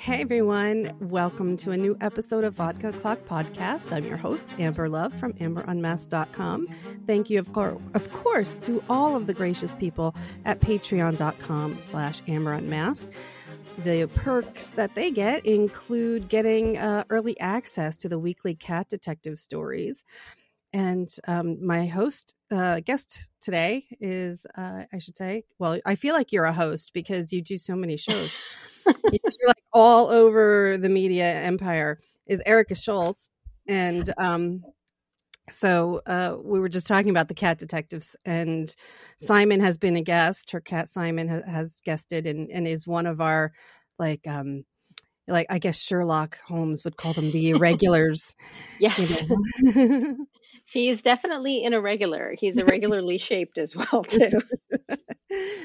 Hey everyone, welcome to a new episode of Vodka O'Clock Podcast. I'm your host, Amber Love from amberunmasked.com. Thank you, of, course, of course, to all of the gracious people at patreon.com slash amberunmasked. The perks that they get include getting uh, early access to the weekly cat detective stories. And um, my host, uh, guest today is, uh, I should say, well, I feel like you're a host because you do so many shows. you're like all over the media empire is Erica Schultz. And um, so uh, we were just talking about the cat detectives, and Simon has been a guest. Her cat Simon has, has guested and, and is one of our like um like I guess Sherlock Holmes would call them the irregulars. yes. You know? he is definitely an irregular. He's irregularly shaped as well too.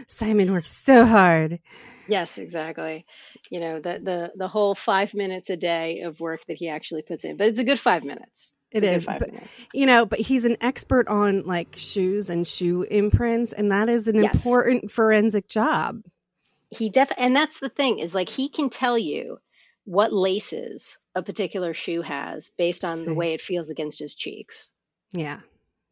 Simon works so hard. Yes, exactly. You know, the the the whole five minutes a day of work that he actually puts in. But it's a good five minutes. It's it is, but, minutes. you know, but he's an expert on like shoes and shoe imprints, and that is an yes. important forensic job. He def and that's the thing is like he can tell you what laces a particular shoe has based on See. the way it feels against his cheeks. Yeah.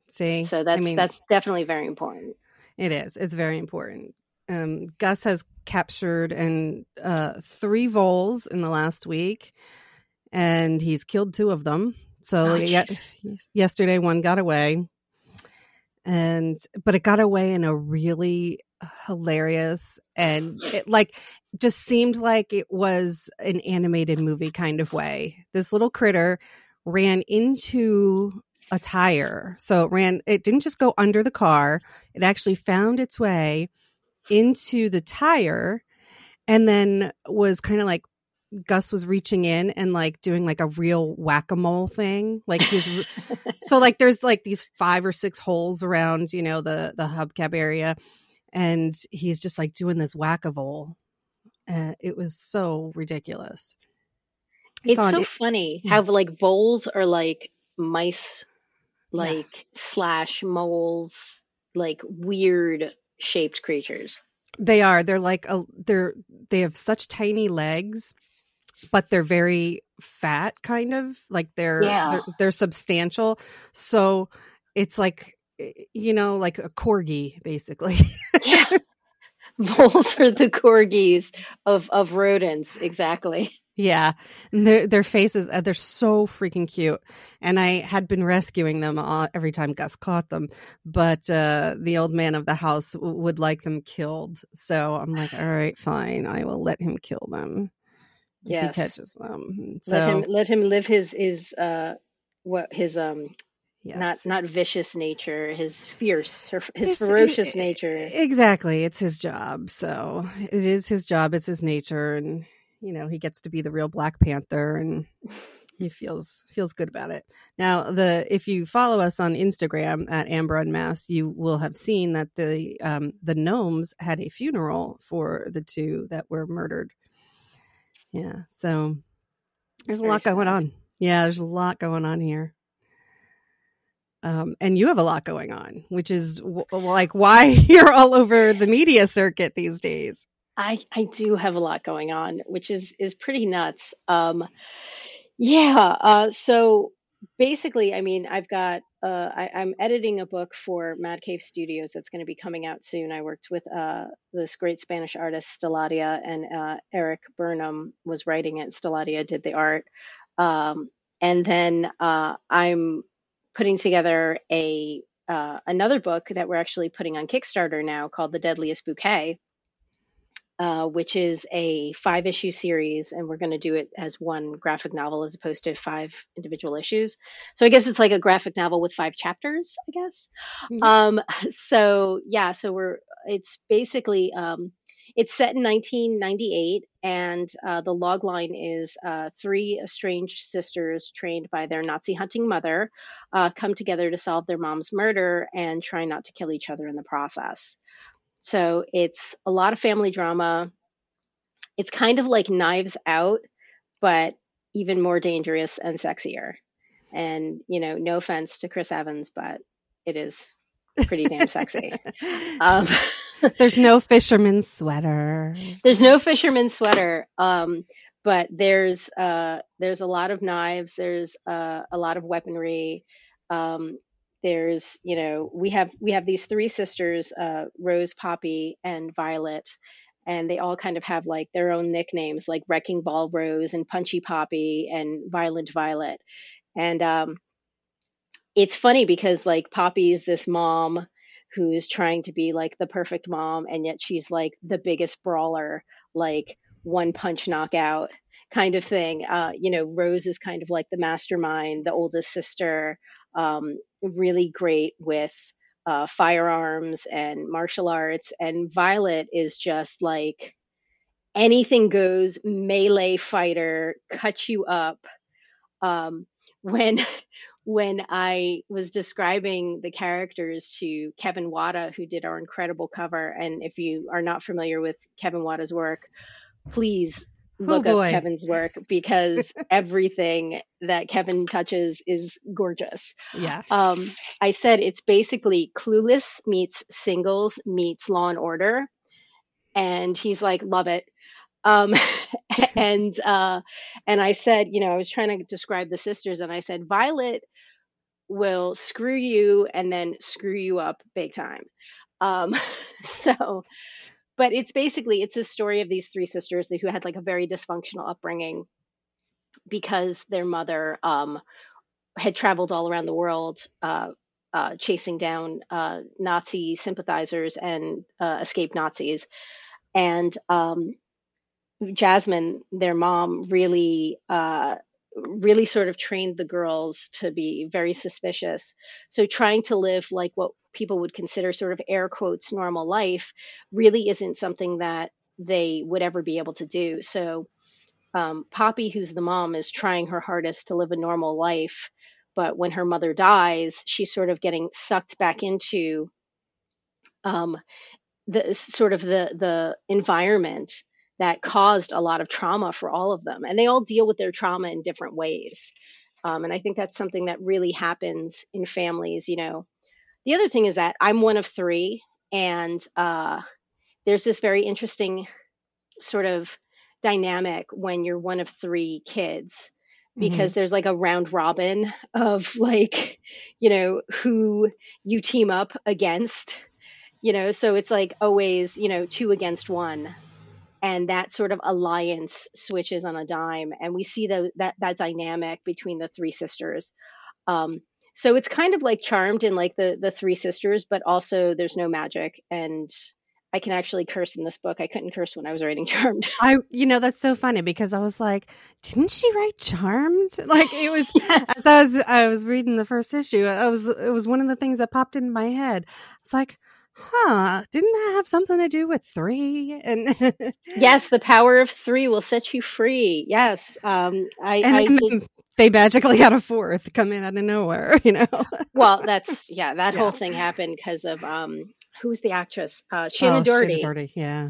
See, so that's I mean, that's definitely very important. It is. It's very important. Um, Gus has captured and uh, three voles in the last week, and he's killed two of them. So oh, yes, yesterday one got away, and but it got away in a really hilarious and it like just seemed like it was an animated movie kind of way. This little critter ran into a tire. So it ran it didn't just go under the car, it actually found its way into the tire and then was kind of like Gus was reaching in and like doing like a real whack a mole thing. Like he's so like there's like these five or six holes around, you know, the the hubcap area, and he's just like doing this whack a mole. Uh, it was so ridiculous. It's, so it, funny yeah. how like voles are like mice, like yeah. slash moles, like weird shaped creatures. They are. They're like a they're they have such tiny legs, but they're very fat kind of. Like they're yeah. they're, they're substantial. So it's like you know, like a corgi basically. yeah. Voles are the corgis of of rodents, exactly. Yeah, and their their faces uh, they're so freaking cute, and I had been rescuing them all, every time Gus caught them, but uh, the old man of the house w- would like them killed. So I'm like, all right, fine, I will let him kill them. Yes. he catches them. So, let him let him live his his uh what his um Yes. not not vicious nature his fierce his it's, ferocious nature exactly it's his job so it is his job it's his nature and you know he gets to be the real Black Panther and he feels feels good about it. Now, the if you follow us on Instagram at Amber Unmasked, you will have seen that the um, the gnomes had a funeral for the two that were murdered. Yeah, so there's a lot sad. going on. Yeah, there's a lot going on here. Um, and you have a lot going on, which is w- like why you're all over the media circuit these days. I I do have a lot going on, which is is pretty nuts. Um, yeah. Uh, so basically, I mean, I've got uh, I, I'm editing a book for Mad Cave Studios that's going to be coming out soon. I worked with uh, this great Spanish artist Stelladia, and uh, Eric Burnham was writing it. Stelladia did the art, um, and then uh, I'm putting together a uh, another book that we're actually putting on Kickstarter now called The Deadliest Bouquet uh, which is a five issue series, and we're going to do it as one graphic novel as opposed to five individual issues. So I guess it's like a graphic novel with five chapters, I guess. Mm-hmm. Um, so yeah, so we're it's basically um, it's set in 1998, and uh, the log line is uh, three estranged sisters trained by their Nazi hunting mother uh, come together to solve their mom's murder and try not to kill each other in the process. So it's a lot of family drama. It's kind of like Knives Out, but even more dangerous and sexier. And, you know, no offense to Chris Evans, but it is pretty damn sexy. Um, there's no fisherman sweater. There's no fisherman sweater. Um, but there's uh, there's a lot of knives. There's uh, a lot of weaponry. Um, there's you know we have we have these three sisters, uh, Rose, Poppy, and Violet, and they all kind of have like their own nicknames, like Wrecking Ball Rose and Punchy Poppy and Violent Violet, and um, it's funny because like Poppy is this mom who's trying to be like the perfect mom and yet she's like the biggest brawler like one punch knockout kind of thing. Uh, you know rose is kind of like the mastermind the oldest sister um, really great with uh, firearms and martial arts and violet is just like anything goes melee fighter cut you up. Um, when when I was describing the characters to Kevin Wada, who did our incredible cover, and if you are not familiar with Kevin Wada's work, please oh, look oh up Kevin's work because everything that Kevin touches is gorgeous. Yeah. Um, I said it's basically Clueless meets Singles meets Law and Order, and he's like, love it. Um, and uh, and I said, you know, I was trying to describe the sisters, and I said Violet will screw you and then screw you up big time. Um, so, but it's basically it's a story of these three sisters who had like a very dysfunctional upbringing because their mother um, had traveled all around the world uh, uh, chasing down uh, Nazi sympathizers and uh, escaped Nazis, and um, Jasmine, their mom, really uh, really sort of trained the girls to be very suspicious. So trying to live like what people would consider sort of air quotes normal life really isn't something that they would ever be able to do. So um, Poppy, who's the mom, is trying her hardest to live a normal life. But when her mother dies, she's sort of getting sucked back into um, the sort of the the environment that caused a lot of trauma for all of them. And they all deal with their trauma in different ways. Um, and I think that's something that really happens in families. You know, the other thing is that I'm one of three, and uh, there's this very interesting sort of dynamic when you're one of three kids because mm-hmm. there's like a round robin of like you know who you team up against you know so it's like always you know two against one and that sort of alliance switches on a dime and we see the, that that dynamic between the three sisters um, so it's kind of like charmed in like the the three sisters but also there's no magic and I can actually curse in this book. I couldn't curse when I was writing Charmed. I, you know, that's so funny because I was like, didn't she write Charmed? Like it was, yes. as I was, I was reading the first issue. I was, it was one of the things that popped in my head. It's like, huh, didn't that have something to do with three? And yes, the power of three will set you free. Yes. Um, I, and, I did... they magically had a fourth come in out of nowhere, you know? well, that's, yeah, that yeah. whole thing happened because of, um, who's the actress? Uh, Shannen oh, Doherty. Shannen Doherty, yeah.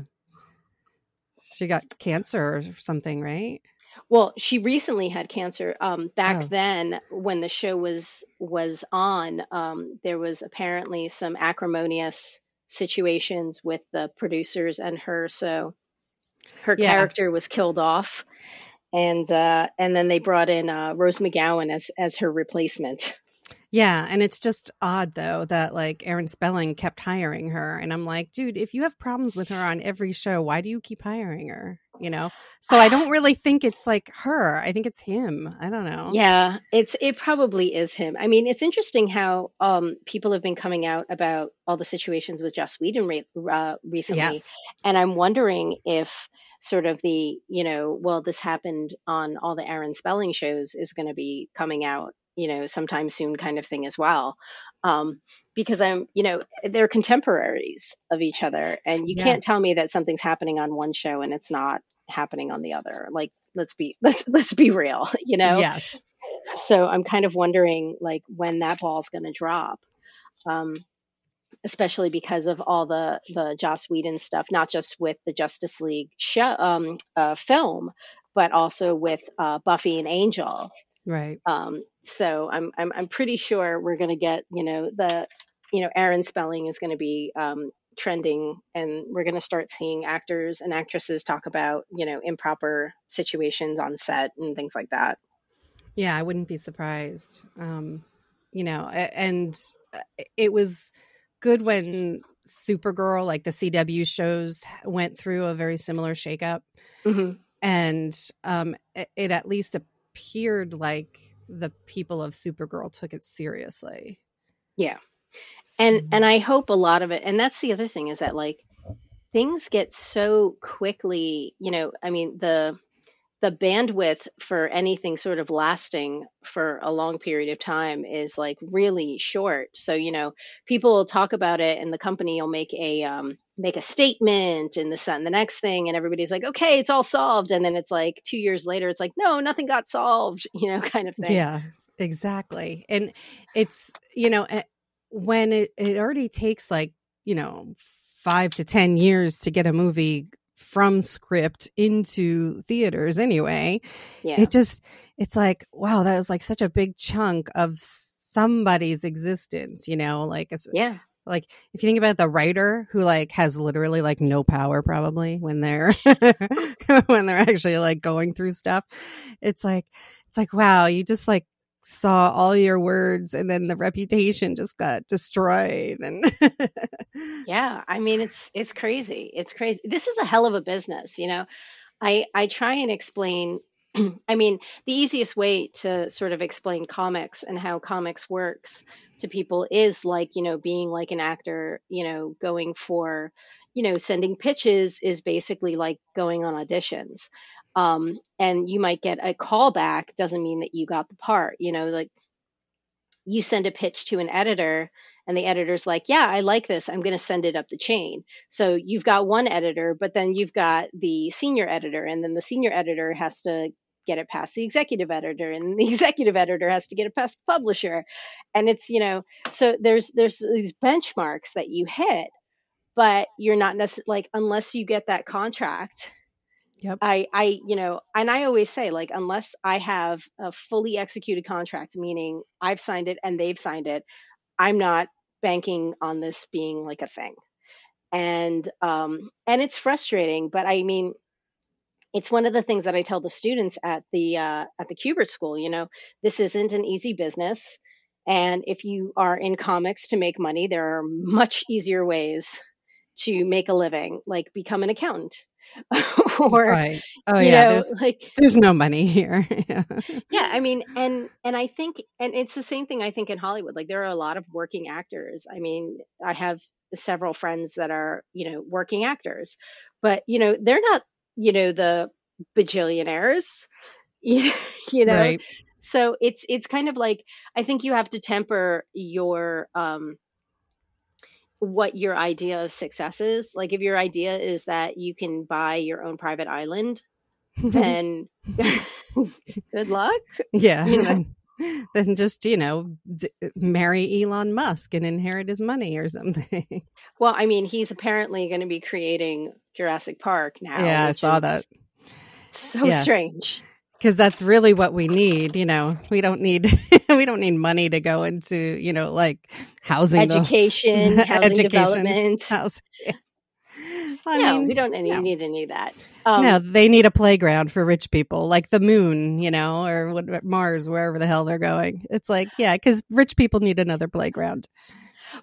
She got cancer or something, right? Well, she recently had cancer. Um, back oh. then, when the show was was on, um, there was apparently some acrimonious situations with the producers and her. So her yeah. character was killed off, and uh, and then they brought in uh, Rose McGowan as as her replacement. Yeah, and it's just odd though that like Aaron Spelling kept hiring her and I'm like, dude, if you have problems with her on every show, why do you keep hiring her? You know? So I don't really think it's like her. I think it's him. I don't know. Yeah, it's it probably is him. I mean, it's interesting how um people have been coming out about all the situations with Joss Whedon re- uh, recently. Yes. And I'm wondering if sort of the, you know, well, this happened on all the Aaron Spelling shows is going to be coming out you know, sometime soon kind of thing as well. Um, because I'm, you know, they're contemporaries of each other, and you yeah. can't tell me that something's happening on one show and it's not happening on the other. Like, let's be let's let's be real, you know. Yes. So I'm kind of wondering, like, when that ball's going to drop. Um, especially because of all the the Joss Whedon stuff, not just with the Justice League show, um, uh, film, but also with uh, Buffy and Angel. Right. Um, so I'm I'm I'm pretty sure we're going to get you know the you know Aaron Spelling is going to be um, trending and we're going to start seeing actors and actresses talk about you know improper situations on set and things like that yeah i wouldn't be surprised um you know and uh, it was good when supergirl like the cw shows went through a very similar shakeup. Mm-hmm. and um it, it at least appeared like the people of supergirl took it seriously. Yeah. And and i hope a lot of it and that's the other thing is that like things get so quickly you know i mean the the bandwidth for anything sort of lasting for a long period of time is like really short. So you know people will talk about it and the company will make a um, make a statement and this and the next thing and everybody's like okay it's all solved. And then it's like two years later it's like no nothing got solved you know kind of thing. Yeah exactly. And it's you know eh, when it, it already takes like you know five to ten years to get a movie from script into theaters anyway yeah. it just it's like wow that was like such a big chunk of somebody's existence you know like yeah like if you think about the writer who like has literally like no power probably when they're when they're actually like going through stuff it's like it's like wow you just like saw all your words and then the reputation just got destroyed and yeah i mean it's it's crazy it's crazy. This is a hell of a business you know? I i try and explain i mean the easiest way to sort of explain comics and how comics works to people is like you know being like an actor you know going for you know sending pitches is basically like going on auditions um, and you might get a call back doesn't mean that you got the part you know like you send a pitch to an editor and the editor's like yeah i like this. I'm going to send it up the chain. So you've got one editor but then you've got the senior editor and then the senior editor has to get it past the executive editor and the executive editor has to get it past the publisher. And it's you know so there's there's these benchmarks that you hit but you're not necessarily like unless you get that contract Yep. I, I, you know, and I always say, like, unless I have a fully executed contract, meaning I've signed it and they've signed it, I'm not banking on this being like a thing. And, um, and it's frustrating, but I mean, it's one of the things that I tell the students at the, uh, at the Kubert School, you know, this isn't an easy business. And if you are in comics to make money, there are much easier ways to make a living, like become an accountant or right. oh yeah know, there's like there's no money here yeah. yeah i mean and and i think and it's the same thing i think in hollywood like there are a lot of working actors i mean i have several friends that are you know working actors but you know they're not you know the bajillionaires you, you know right. so it's it's kind of like i think you have to temper your um what your idea of success is. Like if your idea is that you can buy your own private island, then good luck. Yeah. You know? then, then just, you know, d- marry Elon Musk and inherit his money or something. Well, I mean, he's apparently going to be creating Jurassic Park now. Yeah, I saw that. So yeah. strange because that's really what we need you know? We don't need we don't need money to go into you know like housing education housing education, development. house yeah. well, no mean, we don't any, no. need any of that. Um, no they need a playground for rich people like the moon you know or mars wherever the hell they're going. It's like yeah because rich people need another playground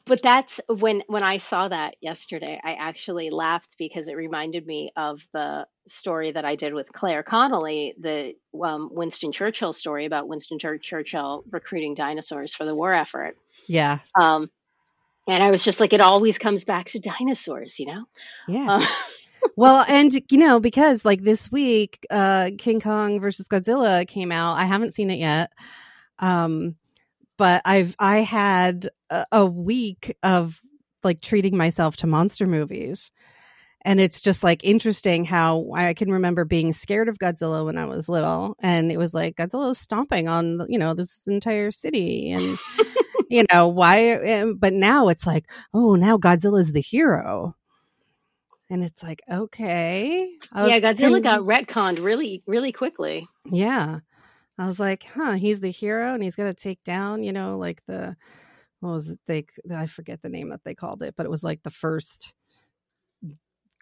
but that's when when I saw that yesterday, I actually laughed because it reminded me of the story that I did with Claire Connolly, the um, Winston Churchill story about Winston Churchill recruiting dinosaurs for the war effort. Yeah. Um, and I was just like, it always comes back to dinosaurs, you know? Yeah. Um, well, and you know, because like this week, uh, King Kong versus Godzilla came out. I haven't seen it yet. Um, but I've I had a, a week of like treating myself to monster movies. And it's just like interesting how I can remember being scared of Godzilla when I was little. And it was like Godzilla stomping on, you know, this entire city. And, you know, why? But now it's like, oh, now Godzilla's the hero. And it's like, okay. Yeah, Godzilla got retconned really, really quickly. Yeah. I was like, huh, he's the hero and he's going to take down, you know, like the, what was it? They, I forget the name that they called it, but it was like the first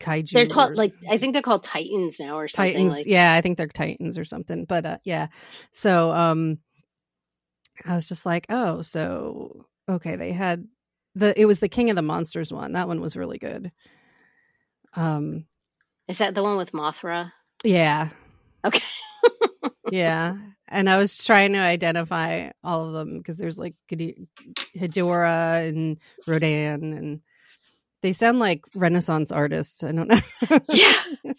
kaiju. They're called or- like I think they're called Titans now or something. Titans. Like yeah, I think they're Titans or something. But uh, yeah, so um, I was just like, oh, so okay, they had the it was the King of the Monsters one. That one was really good. Um, is that the one with Mothra? yeah, Okay. Yeah, and I was trying to identify all of them because there's like Hedorah and Rodan, and they sound like Renaissance artists. I don't know. yeah.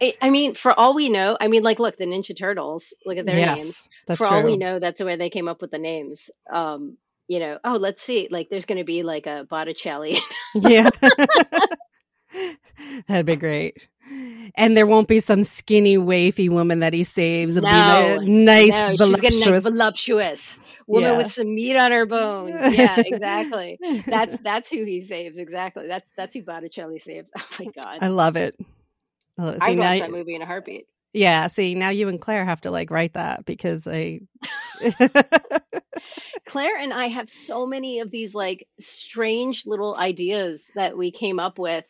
I, I mean, for all we know, I mean, like, look, the Ninja Turtles. Look at their yes, names. for true. all we know, that's where they came up with the names. Um, you know, oh, let's see. Like, there's going to be like a Botticelli. Yeah. That'd be great. And there won't be some skinny, wafy woman that he saves. It'll No, be nice, no, she's nice, voluptuous. voluptuous woman Yeah. with some meat on her bones. Yeah, exactly. that's that's who he saves. Exactly. That's that's who Botticelli saves. Oh my god. I love it. Oh, I. See, I'd watch that movie in a heartbeat. Yeah. See, now you and Claire have to like write that because I. Claire and I have so many of these like strange little ideas that we came up with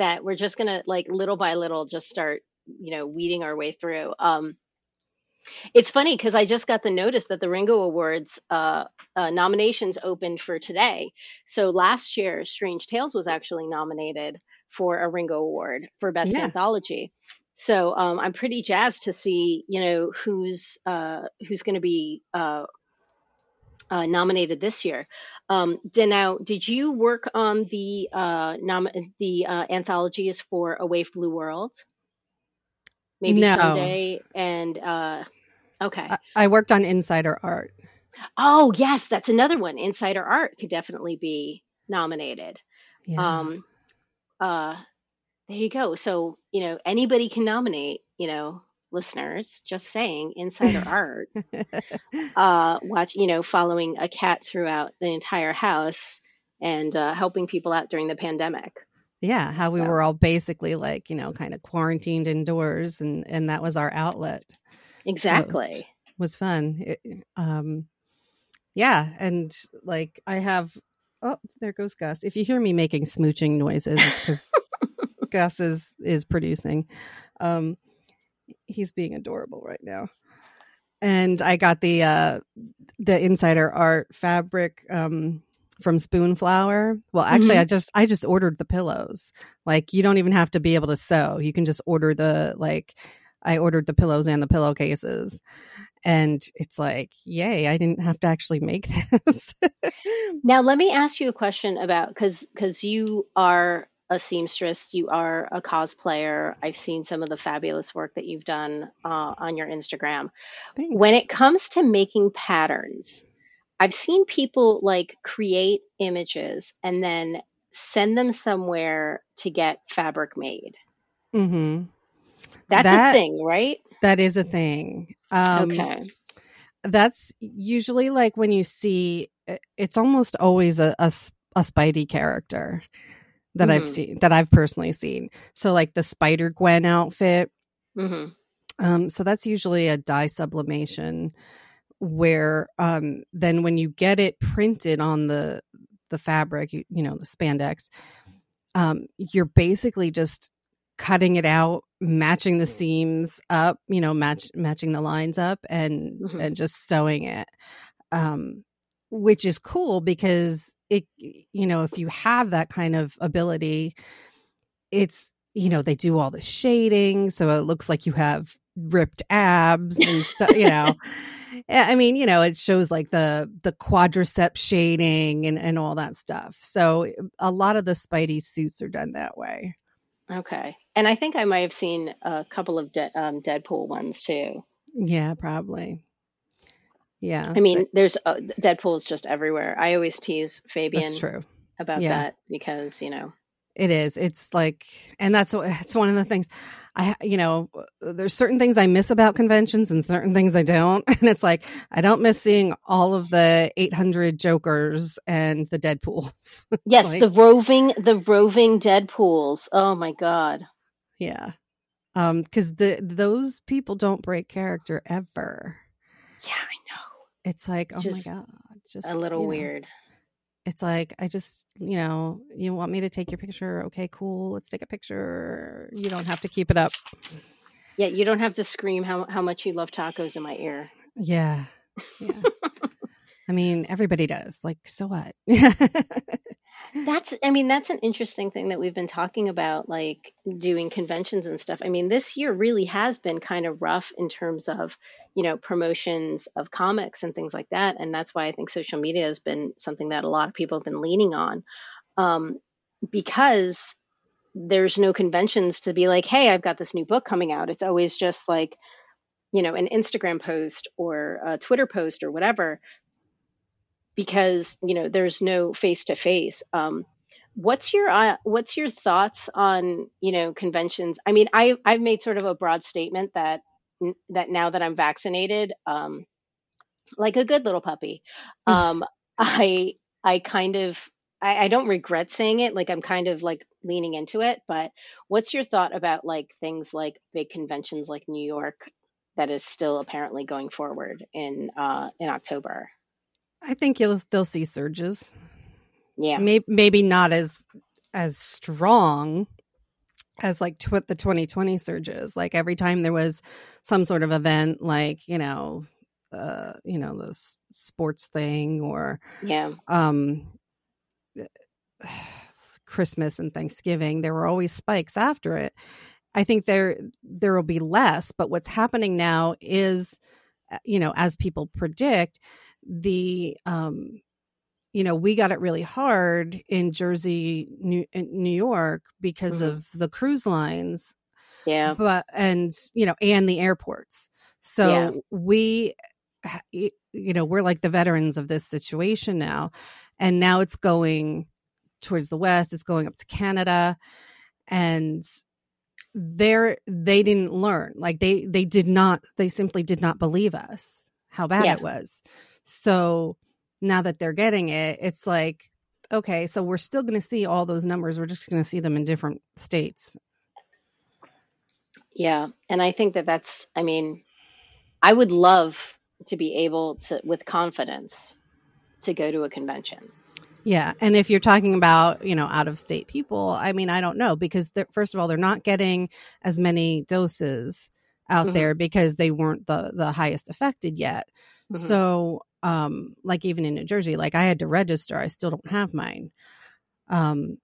that we're just gonna like little by little just start, you know, weeding our way through. Um, it's funny because I just got the notice that the Ringo Awards uh, uh, nominations opened for today. So last year, Strange Tales was actually nominated for a Ringo Award for Best Yeah. Anthology. So um, I'm pretty jazzed to see, you know, who's uh, who's going to be uh, nominated this year. Um, now, did you work on the uh, nom- the uh, anthologies for A Wave Blue World? Maybe No. someday. And uh, okay. I, I worked on insider art. oh yes, that's another one. Insider Art could definitely be nominated. Yeah. Um, uh, there you go. So you know anybody can nominate. You know, listeners, just saying, Insider Art. uh, watch, you know, following a cat throughout the entire house and uh, helping people out during the pandemic. yeah. How we So- were all basically like, you know, kind of quarantined indoors and, and that was our outlet. Exactly. was fun. It, um, yeah, and like I have. Oh, there goes Gus. If you hear me making smooching noises, Gus is is producing. Um, he's being adorable right now. And I got the uh the insider art fabric um from Spoonflower. Well, actually, Mhm. I just I just ordered the pillows. Like you don't even have to be able to sew. You can just order the like I ordered the pillows and the pillowcases. And it's like, yay, I didn't have to actually make this. Now, let me ask you a question about because because you are a seamstress, you are a cosplayer. I've seen some of the fabulous work that you've done uh, on your Instagram. Thanks. When it comes to making patterns, I've seen people like create images and then send them somewhere to get fabric made. Mm-hmm. That's That- a thing, right? That is a thing. Um, okay. that's usually like when you see it's almost always a a spidey character that i've Mhm. seen that i've personally seen. So like the spider gwen outfit. Hmm um so that's usually a dye sublimation where um then when you get it printed on the the fabric you, you know the spandex um you're basically just cutting it out matching the seams up you know match matching the lines up and Mhm. and just sewing it. Um which is cool because it you know if you have that kind of ability it's you know they do all the shading so it looks like you have ripped abs and stuff you know i mean you know it shows like the the quadricep shading and and all that stuff so a lot of the spidey suits are done that way Okay. And I think I might have seen a couple of de- um, Deadpool ones too. yeah probably yeah I mean, there's uh, Deadpool's just everywhere. I always tease Fabian that's true about Yeah. that because, you know, It is. It's like, and that's it's one of the things I, you know, there's certain things I miss about conventions and certain things I don't. And it's like I don't miss seeing all of the 800 Jokers and the Deadpools. yes, like- the roving, the roving Deadpools. Oh my God. yeah, um, because the those people don't break character ever. Yeah, I know. It's like, oh Just my god, just A little you know, weird. it's like I just, you know, you want me to take your picture? Okay, cool. Let's take a picture. You don't have to keep it up. Yeah, you don't have to scream how how much you love tacos in my ear. Yeah. Yeah. I mean, everybody does. Like, so what? That's, I mean, that's an interesting thing that we've been talking about, like doing conventions and stuff. I mean, this year really has been kind of rough in terms of, you know, promotions of comics and things like that. And that's why I think social media has been something that a lot of people have been leaning on um, because there's no conventions to be like, hey, I've got this new book coming out. It's always just like, you know, an Instagram post or a Twitter post or whatever because you know there's no face to face what's your uh, what's your thoughts on you know conventions i mean i i've made sort of a broad statement that that now that i'm vaccinated um like a good little puppy. Um i i kind of I, I don't regret saying it like i'm kind of like leaning into it but what's your thought about like things like big conventions like new york that is still apparently going forward in uh in october? I think you'll they'll see surges. Yeah, maybe maybe not as as strong as like tw- the 2020 surges. Like every time there was some sort of event, like you know, uh, you know, this sports thing or yeah, um, Christmas and Thanksgiving, there were always spikes after it. I think there there will be less, but what's happening now is, uh, you know, as people predict, the um you know we got it really hard in jersey new, new york because mm-hmm. of the cruise lines yeah but and you know and the airports so yeah. we you know we're like the veterans of this situation now and now it's going towards the west it's going up to canada and there they didn't learn like they they did not they simply did not believe us how bad yeah. it was so now that they're getting it, it's like, okay, so we're still going to see all those numbers. We're just going to see them in different states. Yeah. And I think that that's, I mean, I would love to be able to, with confidence, to go to a convention. Yeah. And if you're talking about, you know, out of state people, I mean, I don't know because first of all, they're not getting as many doses out mm-hmm. there because they weren't the the highest affected yet. Mm-hmm. So um like even in New Jersey like I had to register I still don't have mine. Um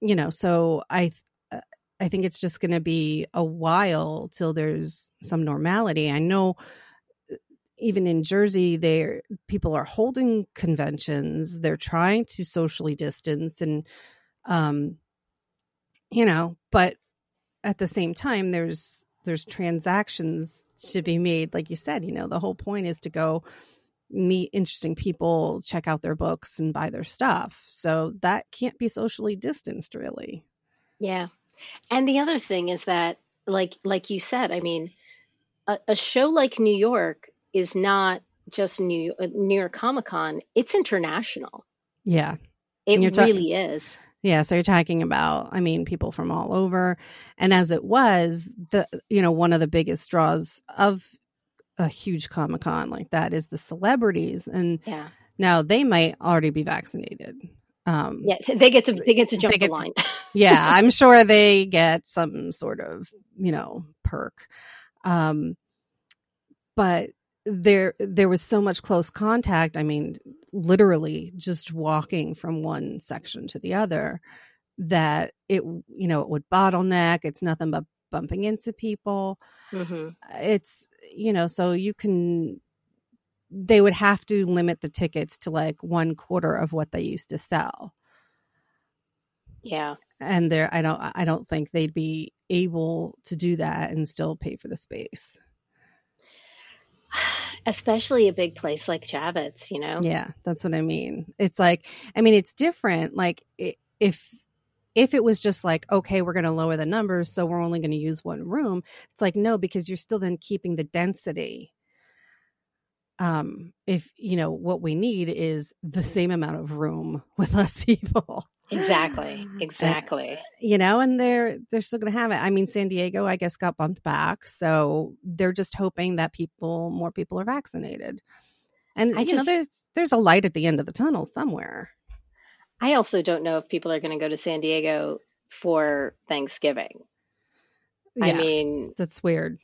you know so I uh, I think it's just going to be a while till there's some normality. I know uh, even in Jersey there people are holding conventions they're trying to socially distance and um you know but at the same time there's there's transactions to be made like you said you know the whole point is to go meet interesting people, check out their books, and buy their stuff. So that can't be socially distanced, really. Yeah. And the other thing is that, like like you said, I mean, a, a show like New York is not just New uh, New York Comic Con; it's international. Yeah, it really is. Yeah, so you're talking about, I mean, people from all over, and as it was, the you know one of the biggest draws of a huge Comic Con like that is the celebrities, and yeah. now they might already be vaccinated. Um, yeah, they get to they get to jump get, the line. yeah, I'm sure they get some sort of you know perk, um, but there there was so much close contact. I mean, literally just walking from one section to the other that it you know it would bottleneck. It's nothing but bumping into people. Mm-hmm. It's, you know, so you can, they would have to limit the tickets to like one quarter of what they used to sell. Yeah. And there, I don't, I don't think they'd be able to do that and still pay for the space. Especially a big place like Javits, you know? Yeah, that's what I mean. It's like, I mean, it's different. Like, if if it was just like, okay, we're going to lower the numbers, so we're only going to use one room, it's like, no, because you're still then keeping the density. Um, if you know what we need is the same amount of room with less people. Exactly. Exactly. And, you know, and they're they're still going to have it. I mean, San Diego, I guess, got bumped back, so they're just hoping that people, more people, are vaccinated. And I you just, know, there's there's a light at the end of the tunnel somewhere. I also don't know if people are going to go to San Diego for Thanksgiving. Yeah, I mean, that's weird.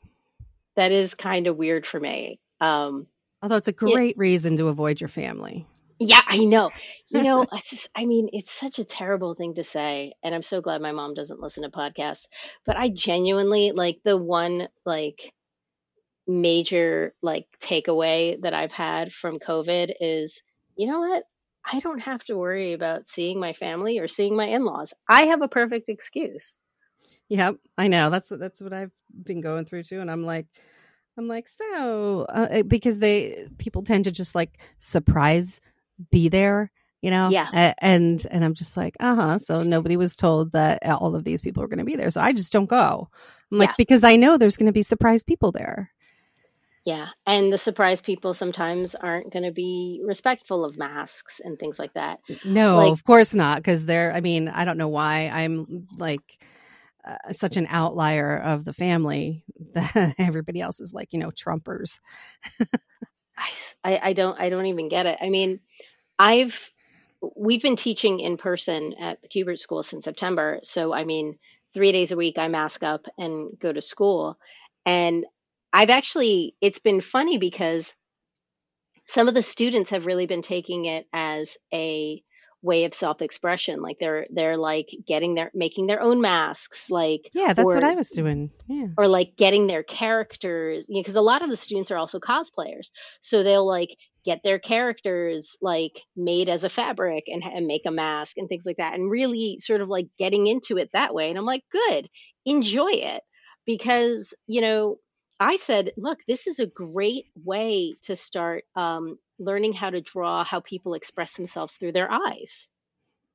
That is kind of weird for me. Um, Although it's a great yeah. reason to avoid your family. Yeah, I know. You know, I, just, I mean, it's such a terrible thing to say, and I'm so glad my mom doesn't listen to podcasts. But I genuinely like the one like major like takeaway that I've had from COVID is, you know what? I don't have to worry about seeing my family or seeing my in-laws. I have a perfect excuse. Yep, I know. That's that's what I've been going through too, and I'm like, I'm like, so uh, eh, because they people tend to just like surprise be there, you know, yeah, and and I'm just like, uh huh. So nobody was told that all of these people were going to be there, so I just don't go. I'm like yeah. because I know there's going to be surprise people there. Yeah. And the surprise people sometimes aren't going to be respectful of masks and things like that. No, like, of course not. Because they're, I mean, I don't know why I'm like uh, such an outlier of the family that everybody else is like, you know, Trumpers. I, I don't, I don't even get it. I mean, I've, we've been teaching in person at the Kubert School since September. So, I mean, three days a week I mask up and go to school. And I've actually, it's been funny because some of the students have really been taking it as a way of self-expression. Like they're they're like getting their making their own masks like yeah that's or, what i was doing. Yeah. or like getting their characters because you know, a lot of the students are also cosplayers. So they'll like get their characters like made as a fabric and, and make a mask and things like that and really sort of like getting into it that way. And i'm like good. Enjoy it. Because you know I said, look, this is a great way to start um, learning how to draw how people express themselves through their eyes.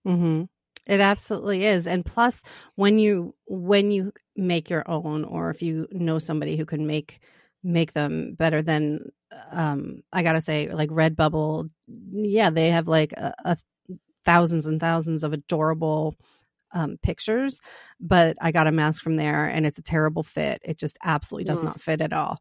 Mm-hmm. It absolutely is. And plus, when you when you make your own, or if you know somebody who can make make them better, than um, I gotta say, like Redbubble, yeah, they have like a, a thousands and thousands of adorable um, pictures, but I got a mask from there and it's a terrible fit. It just absolutely does mm. not fit at all.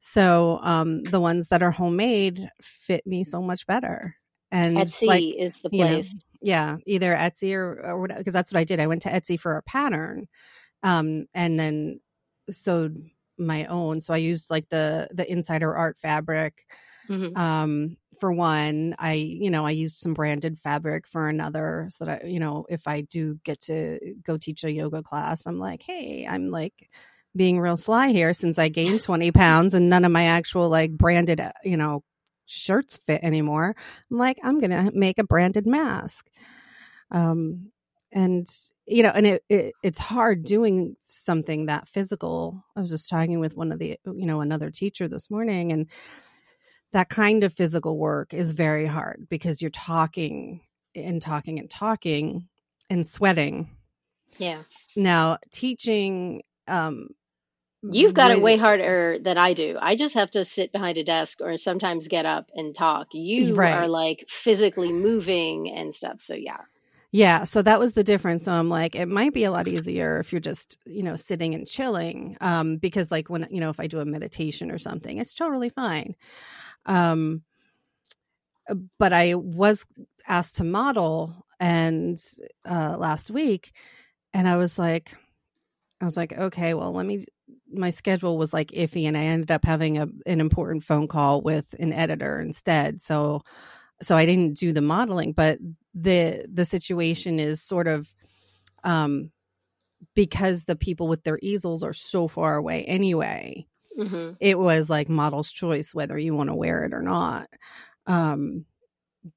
So um, the ones that are homemade fit me so much better. And Etsy like, is the place. You know, yeah, either Etsy or, or because that's what I did. I went to Etsy for a pattern, um, and then sewed my own. So I used like the the insider art fabric. Mm-hmm. Um, for one i you know i use some branded fabric for another so that I, you know if i do get to go teach a yoga class i'm like hey i'm like being real sly here since i gained 20 pounds and none of my actual like branded uh, you know shirts fit anymore. I'm like i'm gonna make a branded mask. Um and you know and it, it it's hard doing something that physical. I was just talking with one of the you know another teacher this morning and that kind of physical work is very hard because you're talking and talking and talking and sweating. Yeah. Now, teaching um You've got it way harder than I do. I just have to sit behind a desk or sometimes get up and talk. You right. are like physically moving and stuff. So yeah. Yeah, so that was the difference. So I'm like, it might be a lot easier if you're just, you know, sitting and chilling. Um, because like when you know, if I do a meditation or something, it's totally fine. Um, but I was asked to model and uh, last week, and I was like, I was like, okay, well, let me. My schedule was like iffy, and I ended up having a, an important phone call with an editor instead. So, so I didn't do the modeling, but the the situation is sort of um because the people with their easels are so far away anyway mm-hmm. it was like model's choice whether you want to wear it or not um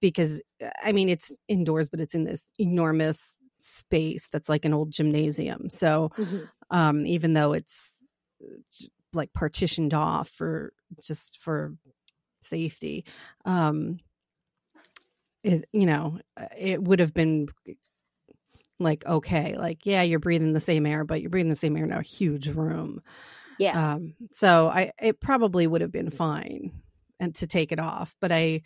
because i mean it's indoors but it's in this enormous space that's like an old gymnasium so mm-hmm. um even though it's like partitioned off for just for safety um it you know it would have been like okay like yeah you're breathing the same air but you're breathing the same air in a huge room yeah. Um, so I it probably would have been fine and to take it off, but I,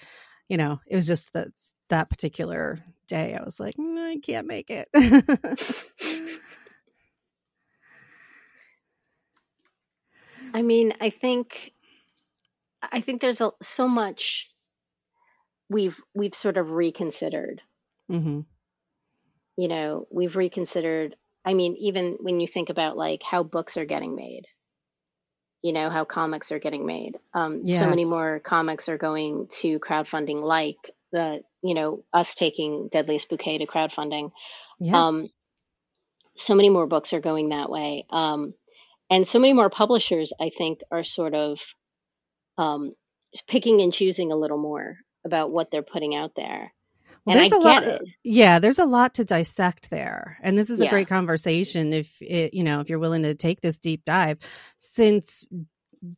you know, it was just that that particular day I was like, mm, I can't make it. I mean, I think I think there's a, so much we've we've sort of reconsidered. Mm-hmm. you know, we've reconsidered. I mean, even when you think about like how books are getting made, you know, how comics are getting made. Um, so many more comics are going to crowdfunding, like the, you know, us taking Deadliest Bouquet to crowdfunding. Yeah. Um, so many more books are going that way. Um, and so many more publishers, I think, are sort of um, picking and choosing a little more about what they're putting out there. Well, And I there's a lot. it. Yeah, there's a lot to dissect there, and this is a Yeah. great conversation. If it, you know, if you're willing to take this deep dive, since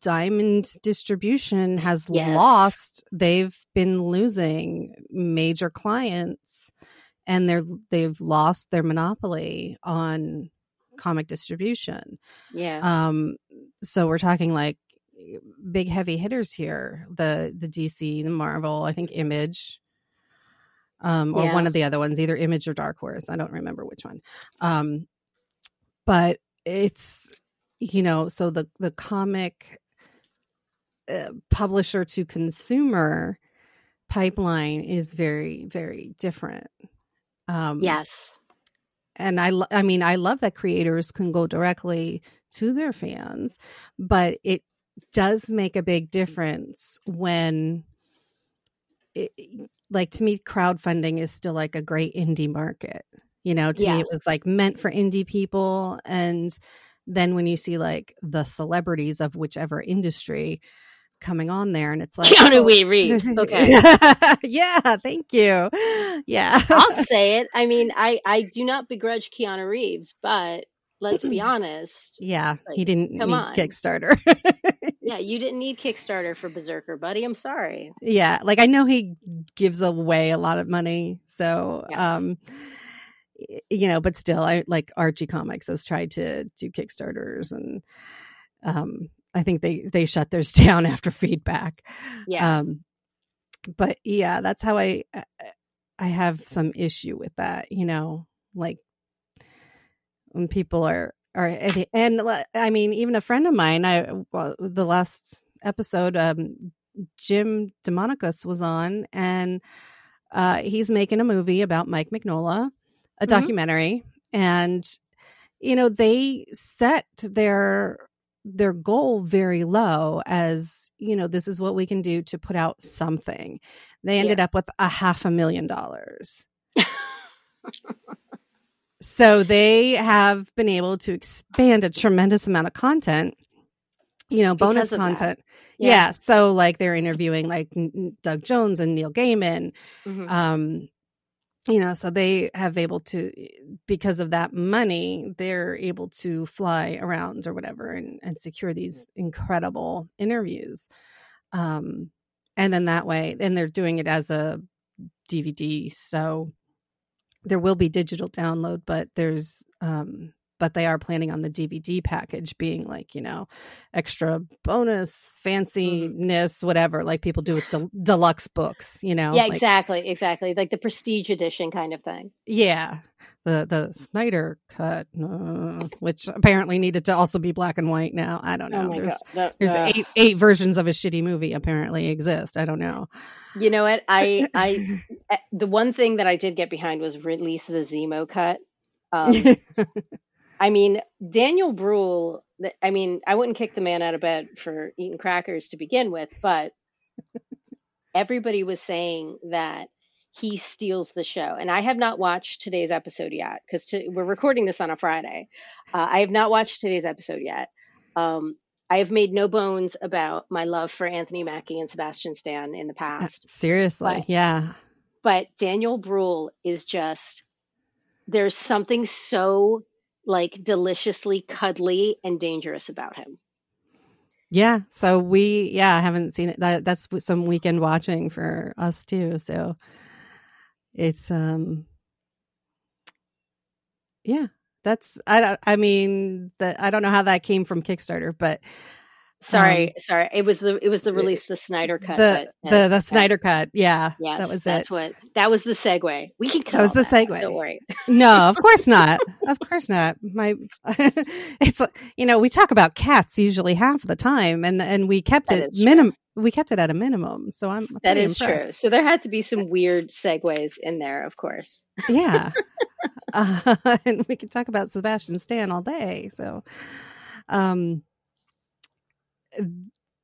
Diamond Distribution has Yes. lost, they've been losing major clients, and they're they've lost their monopoly on comic distribution. Yeah. Um, so we're talking like big heavy hitters here: the the DC, the Marvel, I think Image um, or Yeah. one of the other ones, either Image or Dark Horse. I don't remember which one. Um, but it's you know, so the the comic uh, publisher to consumer pipeline is very very different. Um, yes. and I, I mean, I love that creators can go directly to their fans, but it does make a big difference when, it, like, to me, crowdfunding is still like a great indie market. You know, to Yeah. me, it was like meant for indie people. And then when you see like the celebrities of whichever industry coming on there, and it's like, Keanu oh, Reeves. Okay. yeah, thank you. Yeah. I'll say it. I mean, I I do not begrudge Keanu Reeves, but let's be honest. Yeah, he didn't come need on. Kickstarter. Yeah, you didn't need Kickstarter for BRZRKR, buddy. I'm sorry. yeah, like I know he gives away a lot of money, so Yes. um you know, but still I like Archie Comics has tried to do Kickstarters and um I think they they shut theirs down after feedback. Yeah. Um but yeah, that's how I- I have some issue with that, you know, like when people are are and, and I mean even a friend of mine I well, the last episode um Jim Demonakos was on and uh he's making a movie about Mike Mignola, a Mhm. documentary and you know they set their their goal very low as you know this is what we can do to put out something. They ended up with a half a million dollars so they have been able to expand a tremendous amount of content you know bonus Because of that. content yeah. so like they're interviewing like doug jones and neil gaiman Mhm. um you know so they have able to because of that money they're able to fly around or whatever and, and secure these incredible interviews um and then that way and they're doing it as a dvd so there will be digital download but there's um but they are planning on the dvd package being like you know extra bonus fanciness whatever like people do with the deluxe books you know yeah, like- exactly, exactly. Like the prestige edition kind of thing. yeah, the the Snyder cut, uh, which apparently needed to also be black and white. Now I don't know. Oh there's there's ugh. eight eight versions of a shitty movie apparently exist. I don't know. You know what? I I eh, the one thing that I did get behind was release the Zemo cut. Um, I mean, Daniel Bruhl. I mean, I wouldn't kick the man out of bed for eating crackers to begin with, but everybody was saying that he steals the show. And I have not watched today's episode yet because we're recording this on a Friday. Uh, I have not watched today's episode yet. Um, I have made no bones about my love for Anthony Mackie and Sebastian Stan in the past, Seriously, But- yeah, but Daniel Bruhl is just there's something so like deliciously cuddly and dangerous about him. yeah. So we, yeah, I haven't seen it. That that's some weekend watching for us too. So it's um, yeah. That's I. I mean, that I don't know how that came from Kickstarter, but Sorry, sorry. It was the it was the release the Snyder cut. Um, the that- the the Snyder cut. Yeah, Yes, that was that's it. what that was the segue. We can cut That was the that segue. Don't worry. No, of course not. of course not. My, it's you know we talk about cats usually half the time, and and we kept That it minimum. We kept it at a minimum, so I'm that is is true. So there had to be some weird segues in there, of course. Yeah, uh, and we could talk about Sebastian Stan all day. So, um,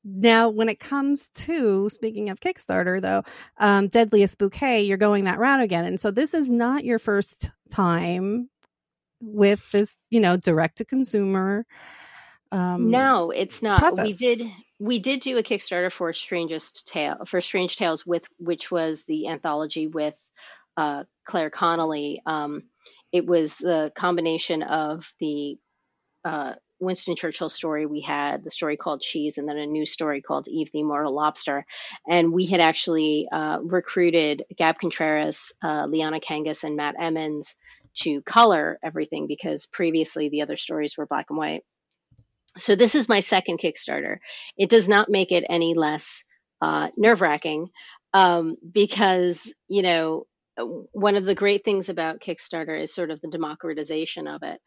now when it comes to speaking of Kickstarter, though, um, Deadliest Bouquet, you're going that route again, and so this is not your first time with this, you know, direct to consumer. Um, no, it's not. Process. We did we did do a Kickstarter for Strangest Tale for Strange Tales with which was the anthology with uh, Claire Connolly. Um, it was the combination of the uh, Winston Churchill story we had, the story called Cheese, and then a new story called Eve the Immortal Lobster. And we had actually uh, recruited Gab Contreras, uh, Liana Kangas, and Matt Emmons to color everything because previously the other stories were black and white. So this is my second Kickstarter. It does not make it any less uh, nerve wracking um, because, you know, one of the great things about Kickstarter is sort of the democratization of it.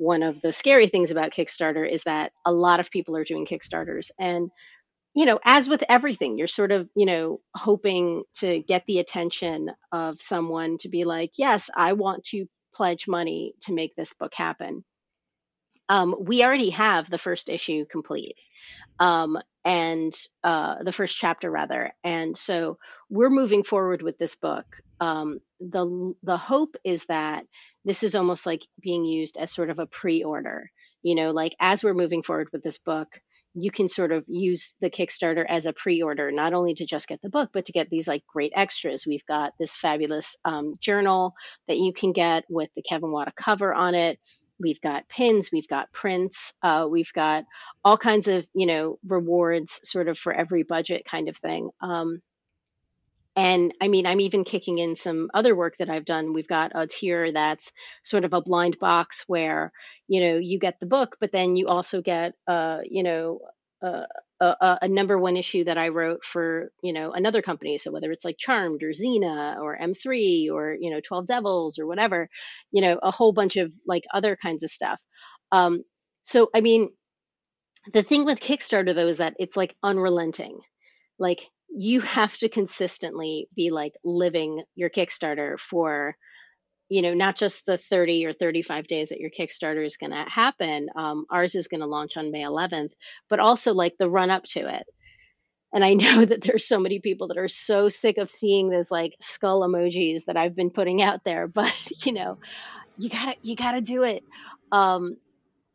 One of the scary things about Kickstarter is that a lot of people are doing Kickstarters. And, you know, as with everything, you're sort of, you know, hoping to get the attention of someone to be like, yes, I want to pledge money to make this book happen. Um, we already have the first issue complete. Um, and uh, the first chapter rather. And so we're moving forward with this book. Um, the the hope is that this is almost like being used as sort of a pre-order. You know, like as we're moving forward with this book, you can sort of use the Kickstarter as a pre-order, not only to just get the book, but to get these like great extras. We've got this fabulous um, journal that you can get with the Kevin Wada cover on it. We've got pins, we've got prints, uh, we've got all kinds of you know rewards, sort of for every budget kind of thing. Um, and I mean, I'm even kicking in some other work that I've done. We've got a tier that's sort of a blind box where, you know, you get the book, but then you also get, uh, you know, uh, a, a, number one issue that I wrote for, you know, another company. So whether it's like Charmed or Xena or M3 or, you know, 12 Devils or whatever, you know, a whole bunch of like other kinds of stuff. Um, so, I mean, the thing with Kickstarter though is that it's like unrelenting. Like you have to consistently be like living your Kickstarter for, you know, not just the 30 or 35 days that your Kickstarter is going to happen. Um, ours is going to launch on May 11th, but also like the run up to it. And I know that there's so many people that are so sick of seeing those like skull emojis that I've been putting out there, but you know, you gotta, you gotta do it. Um,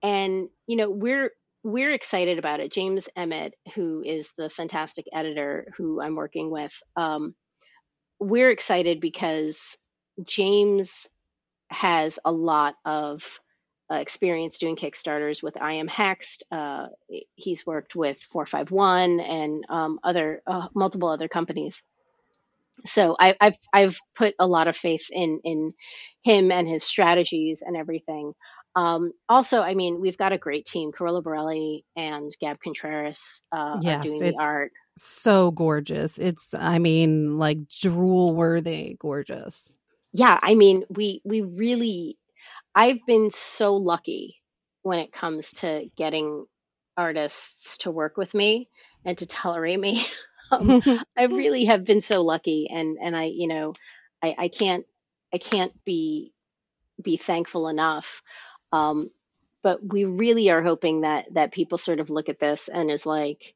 and you know, we're, we're excited about it. James Emmett, who is the fantastic editor who I'm working with, um, we're excited because James has a lot of uh, experience doing Kickstarters with I Am Hexed. Uh, he's worked with 451 and um, other uh, multiple other companies. So I, have I've put a lot of faith in in him and his strategies and everything. Um, also, I mean, we've got a great team. Carola Borelli and Gab Contreras uh, yes, are doing the art. So gorgeous. It's, I mean, like drool worthy gorgeous. Yeah, I mean, we we really I've been so lucky when it comes to getting artists to work with me and to tolerate me. um, I really have been so lucky and and I, you know, I, I can't I can't be be thankful enough. Um, but we really are hoping that that people sort of look at this and is like,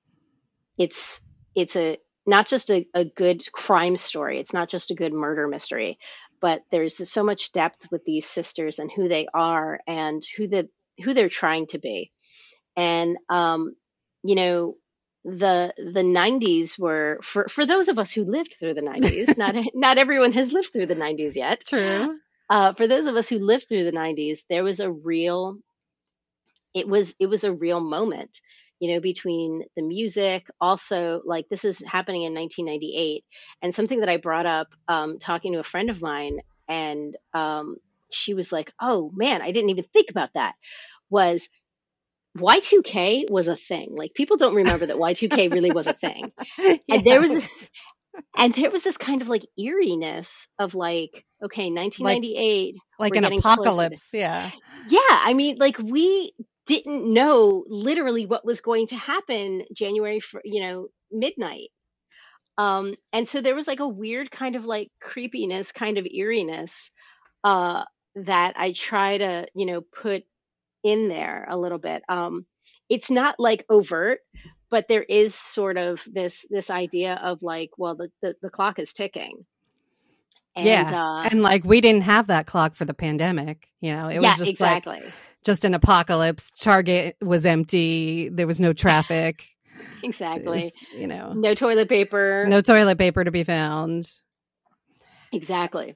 it's it's a not just a, a good crime story. It's not just a good murder mystery, but there's so much depth with these sisters and who they are and who the who they're trying to be. And um, you know, the the 90s were for for those of us who lived through the 90s. not not everyone has lived through the 90s yet. True uh, for those of us who lived through the 90s there was a real it was it was a real moment you know between the music also like this is happening in 1998 and something that i brought up um, talking to a friend of mine and um, she was like oh man i didn't even think about that was Y2K was a thing. Like people don't remember that Y2K really was a thing. And there was and there was this kind of like eeriness of like okay 1998 like, like an apocalypse yeah yeah i mean like we didn't know literally what was going to happen january for you know midnight um and so there was like a weird kind of like creepiness kind of eeriness uh that I try to, you know, put in there a little bit. Um, it's not like overt, but there is sort of this this idea of like, well, the the, the clock is ticking. And, yeah, uh, and like we didn't have that clock for the pandemic. You know, it yeah, was just exactly. like just an apocalypse. Target was empty. There was no traffic. exactly. Was, you know, no toilet paper. No toilet paper to be found. Exactly.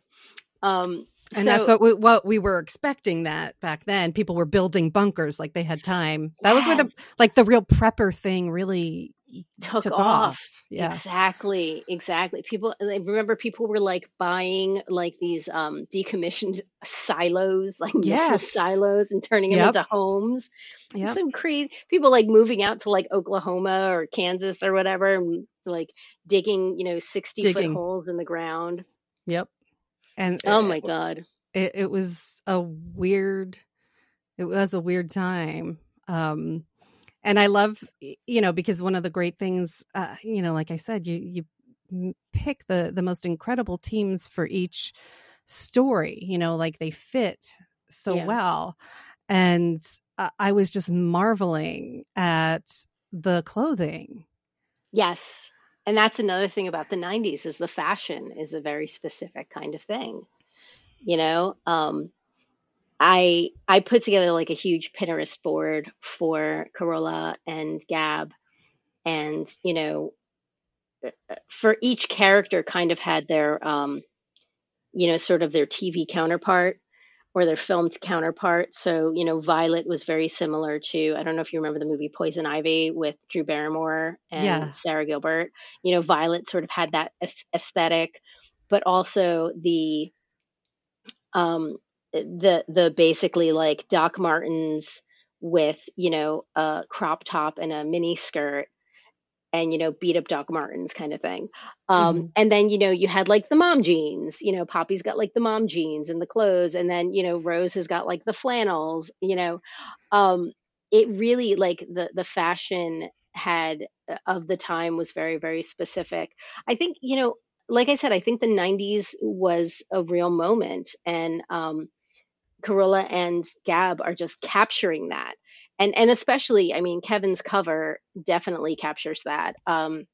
Um, and so, that's what we, what we were expecting that back then. People were building bunkers like they had time. That yes. was where the like the real prepper thing really took, took off. off. Yeah. Exactly, exactly. People I remember people were like buying like these um decommissioned silos, like yes. silos and turning them yep. into homes. Yep. Some crazy people like moving out to like Oklahoma or Kansas or whatever and like digging, you know, 60 digging. foot holes in the ground. Yep. And oh my it, god, it, it was a weird. It was a weird time. Um, and I love, you know, because one of the great things, uh, you know, like I said, you you pick the the most incredible teams for each story. You know, like they fit so yeah. well, and uh, I was just marveling at the clothing. Yes, and that's another thing about the 90s is the fashion is a very specific kind of thing you know? Um, i i put together like a huge pinterest board for Carola and gab and you know uh, for each character kind of had their um, you know sort of their tv counterpart or their filmed counterpart. So, you know, Violet was very similar to, I don't know if you remember the movie Poison Ivy with Drew Barrymore and yeah. Sara Gilbert. You know, Violet sort of had that aesthetic, but also the, um, the, the basically like Doc Martens with, you know, a crop top and a mini skirt and you know beat up doc martens kind of thing. Um, mm-hmm. and then you know you had like the mom jeans you know poppy's got like the mom jeans and the clothes and then you know rose has got like the flannels you know. Um, it really like the the fashion had uh, of the time was very very specific. I think you know like i said i think the 90s was a real moment and um, and Gab are just capturing that and and especially i mean kevin's cover definitely captures that um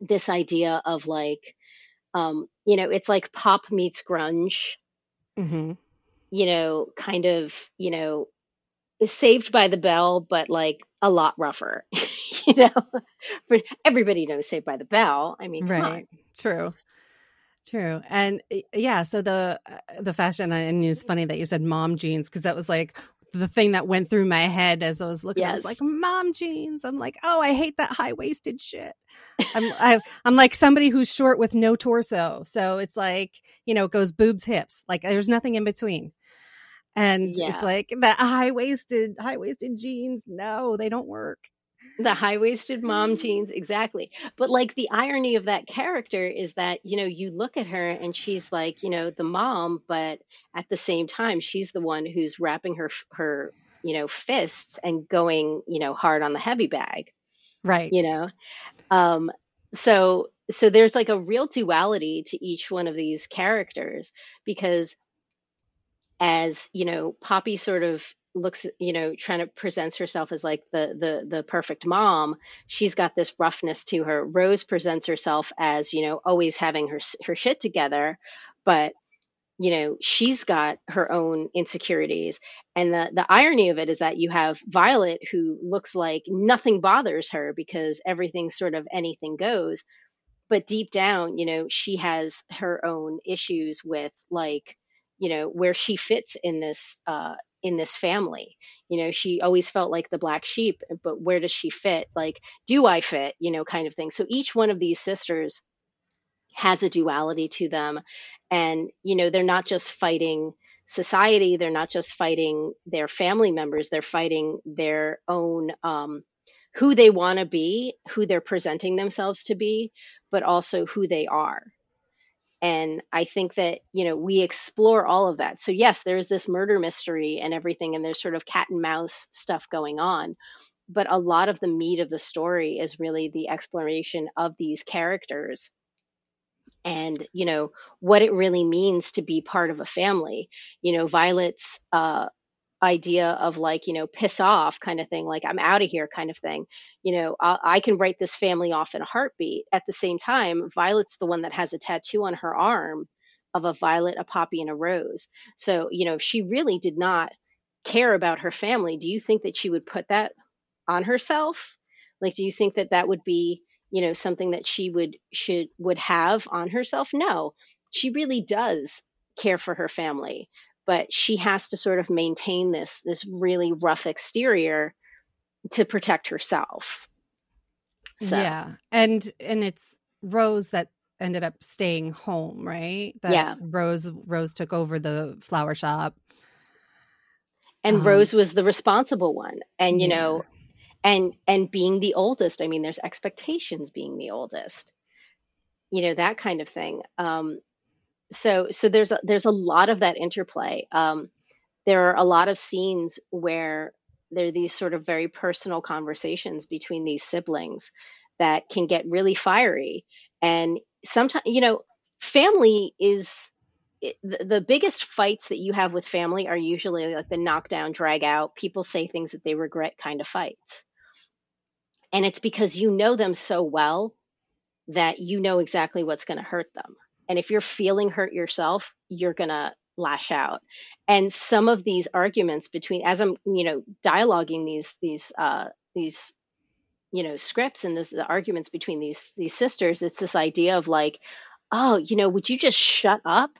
this idea of like um you know it's like pop meets grunge. Mm-hmm. you know kind of you know saved by the bell but like a lot rougher. You know for everybody knows saved by the bell. I mean right. True. True. And yeah, so the uh, the fashion and it's funny that you said mom jeans because that was like the thing that went through my head as I was looking. Yes. I was like, "Mom jeans." I'm like, "Oh, I hate that high waisted shit." I'm I, am i am like somebody who's short with no torso, so it's like you know, it goes boobs, hips. Like there's nothing in between, and yeah. it's like that high waisted high waisted jeans. No, they don't work. The high waisted mom jeans, exactly. But like the irony of that character is that, you know, you look at her and she's like, you know, the mom, but at the same time, she's the one who's wrapping her, her, you know, fists and going, you know, hard on the heavy bag. Right. You know? Um, so, so there's like a real duality to each one of these characters because as, you know, Poppy sort of looks you know trying to presents herself as like the the the perfect mom she's got this roughness to her. Rose presents herself as you know always having her her shit together but you know she's got her own insecurities. And the the irony of it is that you have violet who looks like nothing bothers her because everything sort of anything goes but deep down you know she has her own issues with like you know where she fits in this uh in this family. You know she always felt like the black sheep but where does she fit? Like do i fit? You know kind of thing. So each one of these sisters has a duality to them. And you know they're not just fighting society. They're not just fighting their family members. They're fighting their own um, who they want to be who they're presenting themselves to be but also who they are and i think that you know we explore all of that. So yes there's this murder mystery and everything and there's sort of cat and mouse stuff going on. But a lot of the meat of the story is really the exploration of these characters and you know what it really means to be part of a family. You know violet's uh idea of like you know piss off kind of thing like i'm out of here kind of thing. You know I, I can write this family off in a heartbeat. At the same time violet's the one that has a tattoo on her arm of a violet a poppy and a rose. So you know if she really did not care about her family. Do you think that she would put that on herself? Like do you think that that would be you know something that she would should would have on herself? No. She really does care for her family but she has to sort of maintain this this really rough exterior to protect herself. So. yeah and and it's rose that ended up staying home right? That yeah. Rose rose took over the flower shop. And um, rose was the responsible one and you yeah. know and and being the oldest i mean there's expectations being the oldest you know that kind of thing. Um so so there's a, there's a lot of that interplay. Um, there are a lot of scenes where there are these sort of very personal conversations between these siblings that can get really fiery, and sometimes you know family is the, the biggest fights that you have with family are usually like the knockdown drag out people say things that they regret kind of fights. And it's because you know them so well that you know exactly what's going to hurt them and if you're feeling hurt yourself, you're going to lash out. And some of these arguments between, as I'm, you know, dialoguing these, these, uh, these, you know, scripts and this, the arguments between these, these sisters, it's this idea of like, oh, you know, would you just shut up?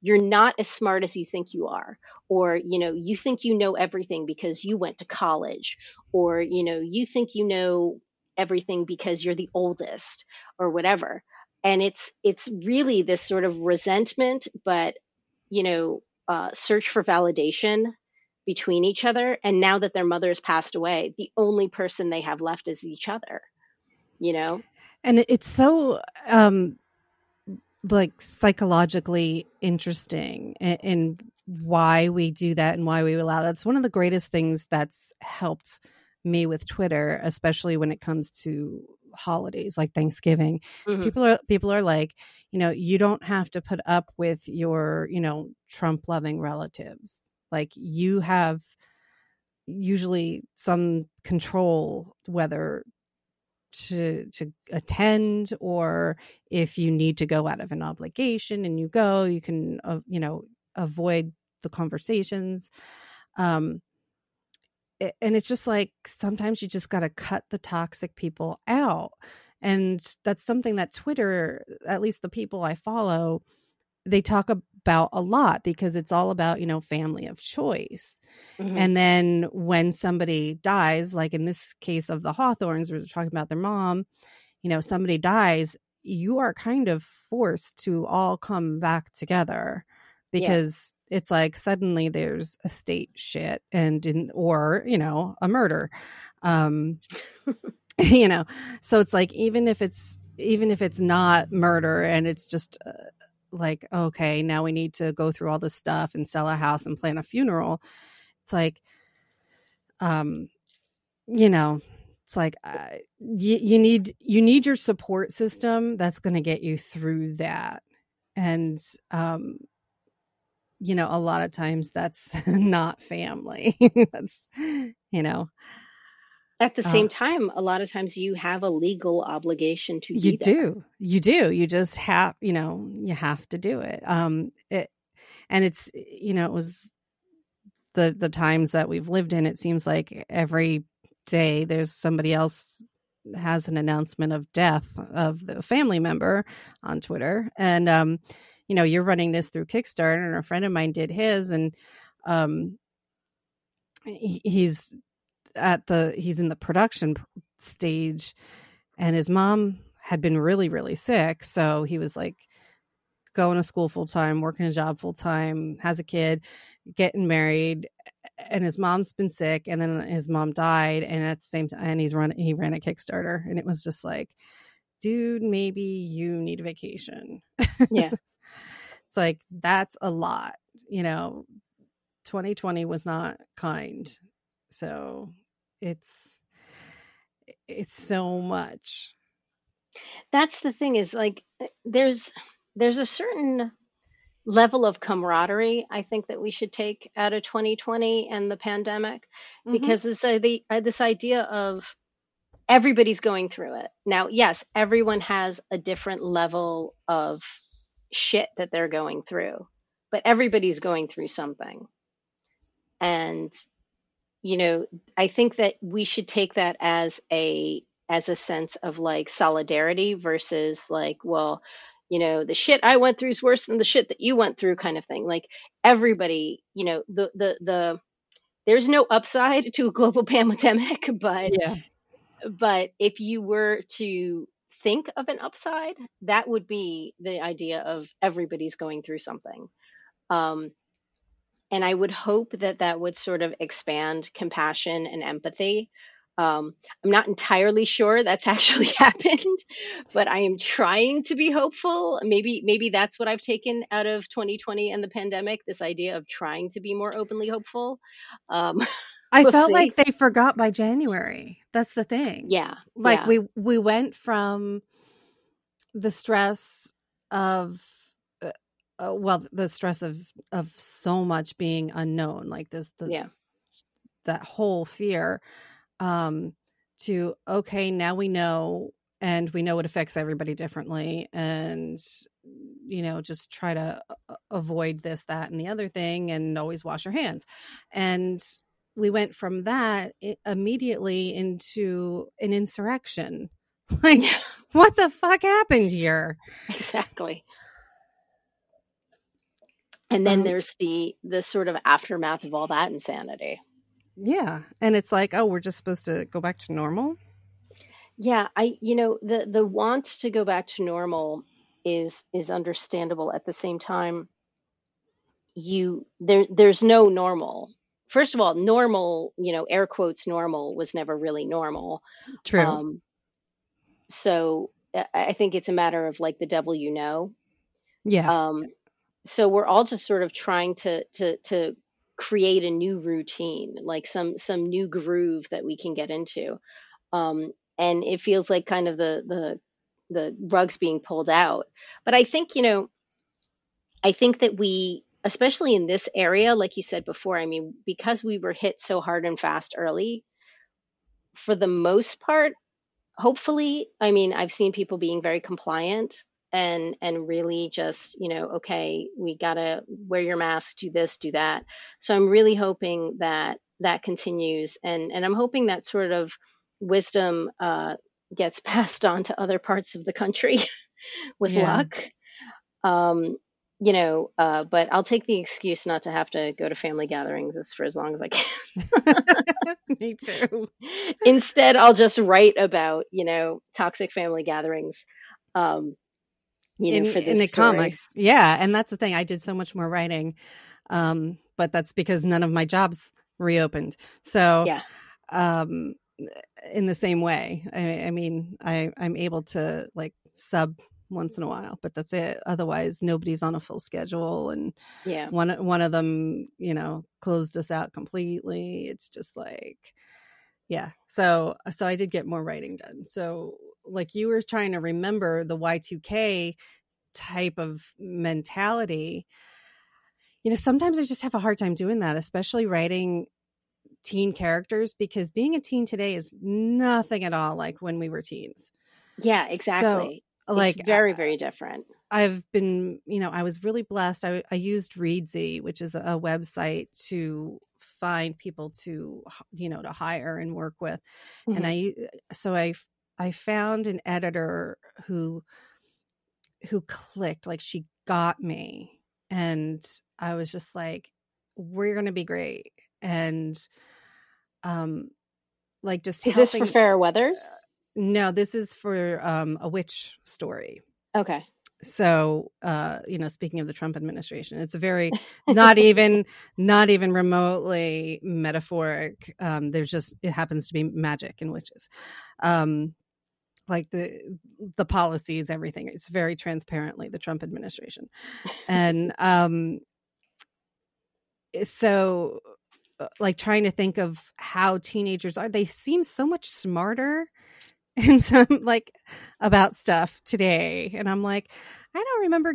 You're not as smart as you think you are. Or, you know, you think you know everything because you went to college. Or, you know, you think you know everything because you're the oldest or whatever and it's it's really this sort of resentment but you know uh, search for validation between each other. And now that their mother has passed away the only person they have left is each other you know? And it's so um like psychologically interesting in, in why we do that and why we allow that's one of the greatest things that's helped me with twitter especially when it comes to holidays like Thanksgiving. Mm-hmm. People are people are like, you know, you don't have to put up with your, you know, Trump loving relatives. Like you have usually some control whether to to attend or if you need to go out of an obligation and you go you can uh, you know avoid the conversations um and it's just like sometimes you just got to cut the toxic people out and that's something that twitter at least the people i follow they talk about a lot because it's all about you know family of choice mm-hmm. and then when somebody dies like in this case of the hawthorns we are talking about their mom you know somebody dies you are kind of forced to all come back together because yeah. it's like suddenly there's a state shit and in or you know a murder um you know so it's like even if it's even if it's not murder and it's just uh, like okay now we need to go through all this stuff and sell a house and plan a funeral it's like um you know it's like uh, you, you need you need your support system that's going to get you through that and um you know, a lot of times that's not family. that's, you know. At the uh same uh, time, a lot of times you have a legal obligation to You do. You do. You just have, you know, you have to do it. Um it and it's you know, it was the the times that we've lived in, it seems like every day there's somebody else has an announcement of death of the family member on Twitter. And um you know, you're running this through Kickstarter, and a friend of mine did his, and um, he, he's at the he's in the production stage, and his mom had been really really sick, so he was like going to school full time, working a job full time, has a kid, getting married, and his mom's been sick, and then his mom died, and at the same time, and he's run he ran a Kickstarter, and it was just like, dude, maybe you need a vacation. Yeah. It's like that's a lot, you know. 2020 was not kind. So it's it's so much. That's the thing is like eh, there's there's a certain level of camaraderie I think that we should take out of 2020 and the pandemic hmm because this uh, the uh, this idea of everybody's going through it. Now, yes, everyone has a different level of shit that they're going through, but everybody's going through something. And you know, I think that we should take that as a as a sense of like solidarity versus like, well, you know, the shit I went through is worse than the shit that you went through kind of thing. Like everybody, you know, the the the there's no upside to a global pandemic, but Yeah. but if you were to think of an upside, that would be the idea of everybody's going through something. Um, and I would hope that that would sort of expand compassion and empathy. Um, I'm not entirely sure that's actually happened, but I am trying to be hopeful. Maybe maybe that's what I've taken out of 2020 and the pandemic. This idea of trying to be more openly hopeful. Um, I we'll felt see. like they forgot by January. That's the thing. Yeah, Like yeah, we we went from the stress of uh, uh, well the stress of of so much being unknown like this the yeah, that whole fear um to okay now we know and we know it affects everybody differently and you know just try to avoid this that and the other thing and always wash your hands and we went from that immediately into an insurrection like yeah, what the fuck happened here exactly. And then um there's the the sort of aftermath of all that insanity. yeah and it's like oh we're just supposed to go back to normal Yeah, I you know the the want to go back to normal is is understandable. At the same time, you there there's no normal. First of all, normal, you know, air quotes normal was never really normal. true Um, so I think it's a matter of like the devil you know. yeah Um, so we're all just sort of trying to to to create a new routine, like some some new groove that we can get into. Um, and it feels like kind of the the the rugs being pulled out. But I think, you know, I think that we especially in this area, like you said before, I mean, because we were hit so hard and fast early, for the most part, hopefully, I mean, I've seen people being very compliant and and really just, you know, okay, we got to wear your mask, do this, do that. So I'm really hoping that that continues and and I'm hoping that sort of wisdom uh gets passed on to other parts of the country with yeah luck. Um you know, uh, but I'll take the excuse not to have to go to family gatherings as for as long as I can. me too Instead, I'll just write about, you know, toxic family gatherings, um, you know, in for in the story. comics yeah and that's the thing i did so much more writing um but that's because none of my jobs reopened so Yeah. um in the same way i, I mean i i'm able to like sub once in a while but that's it. Otherwise nobody's on a full schedule and Yeah. one one of them you know closed us out completely. It's just like yeah. So uh, so i did get more writing done. So like you were trying to remember the y2k type of mentality you know sometimes i just have a hard time doing that especially writing teen characters because being a teen today is nothing at all like when we were teens. Yeah, exactly. Like It's very, very different. I've been, you know, I was really blessed. I, I used Reedsy, which is a website to find people to, you know, to hire and work with. And hmm I, so I, I found an editor who, who clicked, like she got me. And I was just like, we're going to be great. And, um, like just Is this for. Fair Weathers? No, this is for um, a witch story. Okay. so uh you know speaking of the trump administration it's a very not even not even remotely metaphoric um there's just it happens to be magic and witches um like the the policies everything it's very transparently the trump administration and um so uh, like trying to think of how teenagers are they seem so much smarter and some like about stuff today. And i'm like I don't remember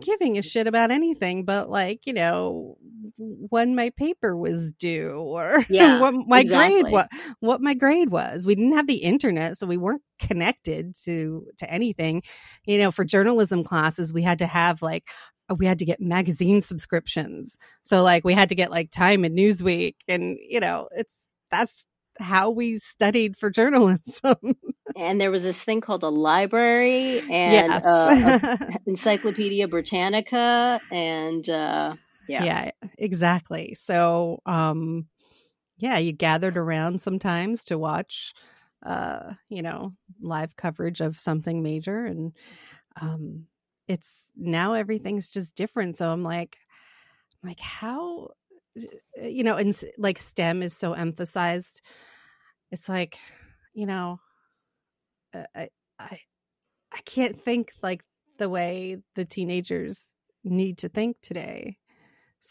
giving a shit about anything but like you know when my paper was due or Yeah, what my grade what what my grade was. We didn't have the internet so we weren't connected to to anything. You know for journalism classes we had to have like uh, we had to get magazine subscriptions. So like we had to get like time and newsweek and you know it's that's how we studied for journalism And there was this thing called a library and yes uh, Encyclopedia Britannica, and uh, yeah, Yeah, exactly. So, um, yeah, you gathered around sometimes to watch, uh, you know, live coverage of something major, and um, it's now everything's just different. So I'm like, like how, uh, Eh, you know, and like STEM is so emphasized. It's like, you know, uh, I, I, I can't think like the way the teenagers need to think today.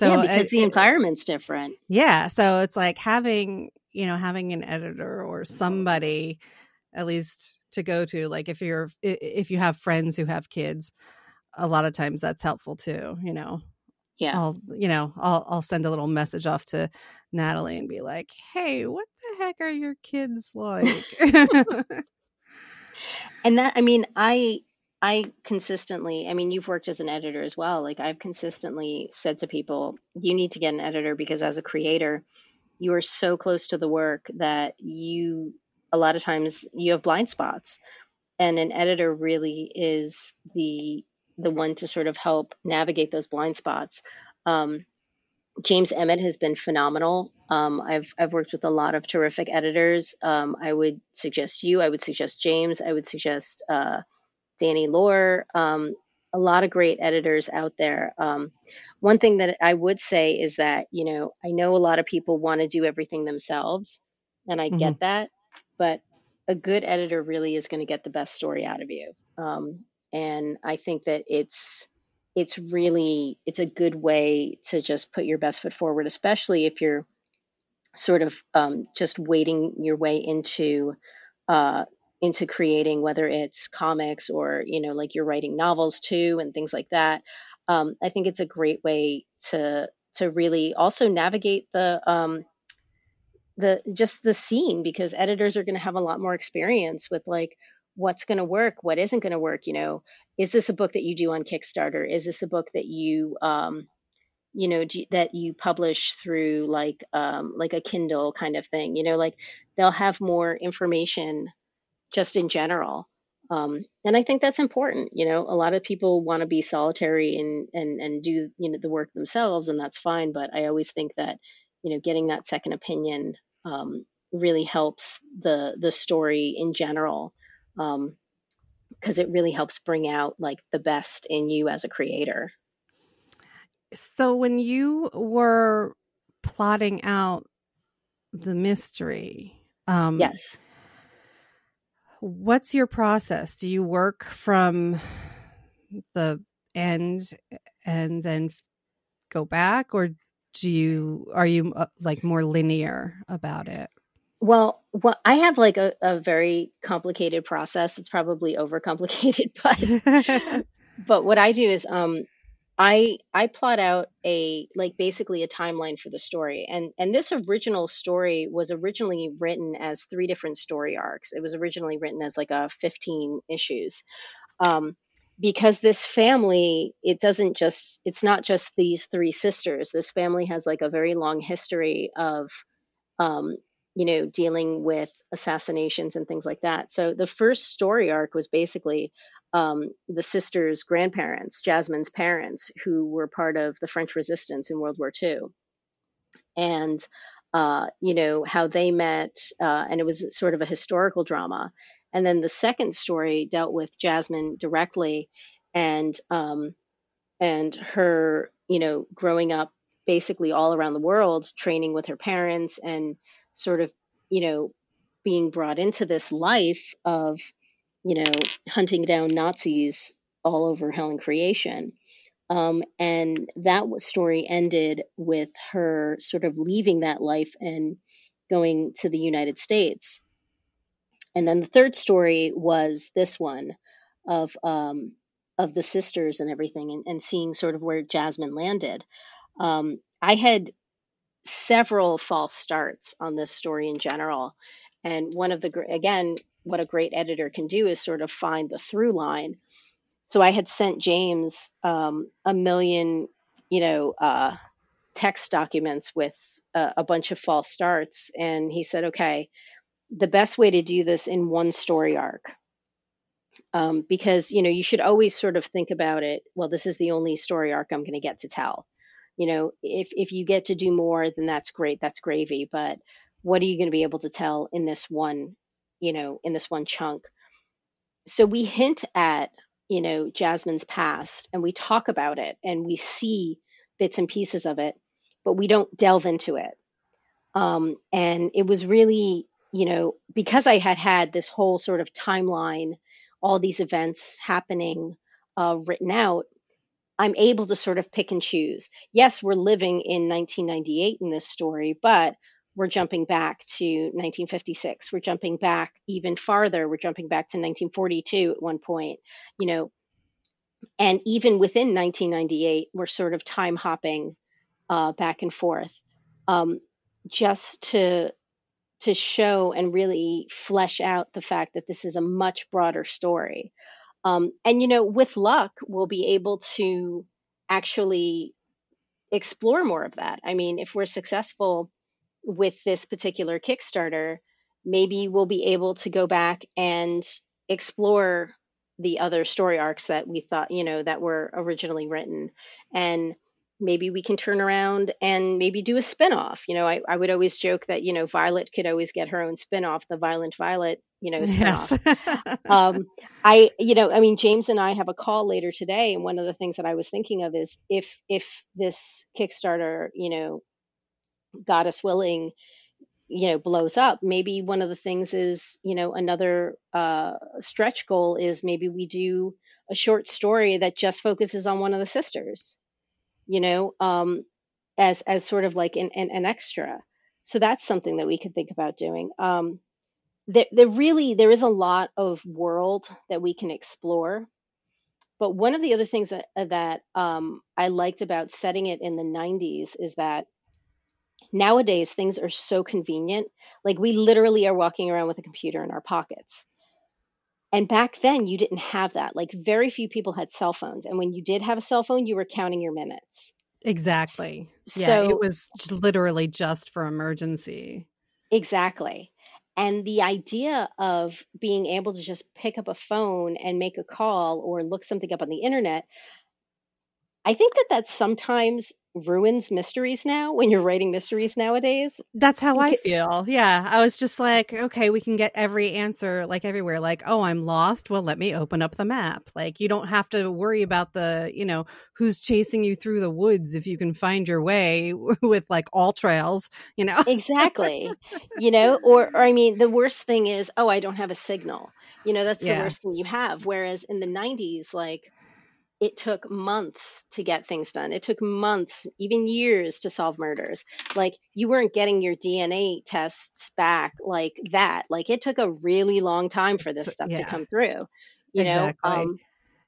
yeah, So eh, because it, the eh, environment's different. yeah, so it's like having, you know, having an editor or somebody at least to go to like if you're if you have friends who have kids, a lot of times that's helpful too, you know. Yeah. I'll, you know, I'll I'll send a little message off to Natalie and be like, "Hey, what the heck are your kids like?" And that, I mean, I I consistently, I mean, you've worked as an editor as well. Like I've consistently said to people, you need to get an editor because as a creator, you are so close to the work that you a lot of times you have blind spots. And an editor really is the the one to sort of help navigate those blind spots. Um, James Emmett has been phenomenal. Um, I've I've worked with a lot of terrific editors. Um, I would suggest you. I would suggest James. I would suggest uh, Danny Lore. Um, a lot of great editors out there. Um, one thing that I would say is that you know I know a lot of people want to do everything themselves, and I hmm get that, but a good editor really is going to get the best story out of you. And I think that it's it's really it's a good way to just put your best foot forward, especially if you're sort of um, just wading your way into uh, into creating, whether it's comics or you know, like you're writing novels too and things like that. Um, I think it's a great way to to really also navigate the um, the just the scene because editors are going to have a lot more experience with like what's going to work, what isn't going to work. You know, is this a book that you do on Kickstarter? Is this a book that you um, you know do, that you publish through like um, like a kindle kind of thing you know like they'll have more information just in general um, and i think that's important you know a lot of people want to be solitary and and and do you know the work themselves and that's fine but i always think that you know getting that second opinion um, really helps the the story in general um, because it really helps bring out like the best in you as a creator So when you were plotting out the mystery, um, yes what's your process? Do you work from the end and then go back, or do you are you uh, like more linear about it? Well, well, I have like a, a very complicated process. It's probably overcomplicated, but but what I do is um I I plot out a like basically a timeline for the story. And and this original story was originally written as three different story arcs. It was originally written as like a 15 issues. Um because this family, it doesn't just it's not just these three sisters. This family has like a very long history of um, you know, dealing with assassinations and things like that. So the first story arc was basically um, the sisters' grandparents, Jasmine's parents, who were part of the French resistance in World War II, and uh, you know how they met, uh, and it was sort of a historical drama. And then the second story dealt with Jasmine directly, and um, and her, you know, growing up basically all around the world, training with her parents and sort of, you know, being brought into this life of, you know, hunting down Nazis all over hell and creation. Um, and that story ended with her sort of leaving that life and going to the United States. And then the third story was this one of um, of the sisters and everything, and, and seeing sort of where Jasmine landed. Um, I had several false starts on this story in general, and one of the again, what a great editor can do is sort of find the through line. So I had sent James um, a million, you know, uh, text documents with a, a bunch of false starts, and he said, "Okay, the best way to do this in one story arc." Um, because you know you should always sort of think about it. Well, this is the only story arc I'm going to get to tell. You know, if if you get to do more, then that's great. That's gravy. But what are you going to be able to tell in this one, you know, in this one chunk? So we hint at, you know, Jasmine's past and we talk about it and we see bits and pieces of it, but we don't delve into it. Um, and it was really, you know, because I had had this whole sort of timeline, all these events happening uh, written out, I'm able to sort of pick and choose. Yes, we're living in 1998 in this story, but we're jumping back to 1956. We're jumping back even farther. We're jumping back to 1942 at one point, you know. And even within 1998, we're sort of time hopping uh, back and forth, um, just to to show and really flesh out the fact that this is a much broader story. Um, and you know, with luck, we'll be able to actually explore more of that. I mean, if we're successful with this particular Kickstarter, maybe we'll be able to go back and explore the other story arcs that we thought, you know, that were originally written. And maybe we can turn around and maybe do a spin-off. You know, I, I would always joke that, you know, Violet could always get her own spin-off, the Violent Violet, you know. Yes. um, I, you know, I mean, James and I have a call later today. And one of the things that I was thinking of is if, if this Kickstarter, you know, God is willing you know blows up maybe one of the things is you know another uh, stretch goal is maybe we do a short story that just focuses on one of the sisters you know um, as as sort of like an, an, an extra so that's something that we could think about doing um, there, there really there is a lot of world that we can explore but one of the other things that, that um, i liked about setting it in the 90s is that nowadays things are so convenient. Like we literally are walking around with a computer in our pockets. And back then you didn't have that. Like very few people had cell phones. And when you did have a cell phone, you were counting your minutes. Exactly. So, yeah, it was literally just for emergency. Exactly. And the idea of being able to just pick up a phone and make a call or look something up on the internet, I think that that sometimes ruins mysteries now when you're writing mysteries nowadays. That's how I feel. Yeah. I was just like, okay, we can get every answer like everywhere. Like, oh, I'm lost. Well, let me open up the map. Like, you don't have to worry about the, you know, who's chasing you through the woods if you can find your way with like AllTrails, you know? exactly. you know, or, or I mean, the worst thing is, oh, I don't have a signal. You know, that's the worst thing you have. Whereas in the 90s, like, it took months to get things done. It took months, even years to solve murders. Like you weren't getting your DNA tests back like that. Like it took a really long time for this stuff yeah. to come through. You exactly. know, um,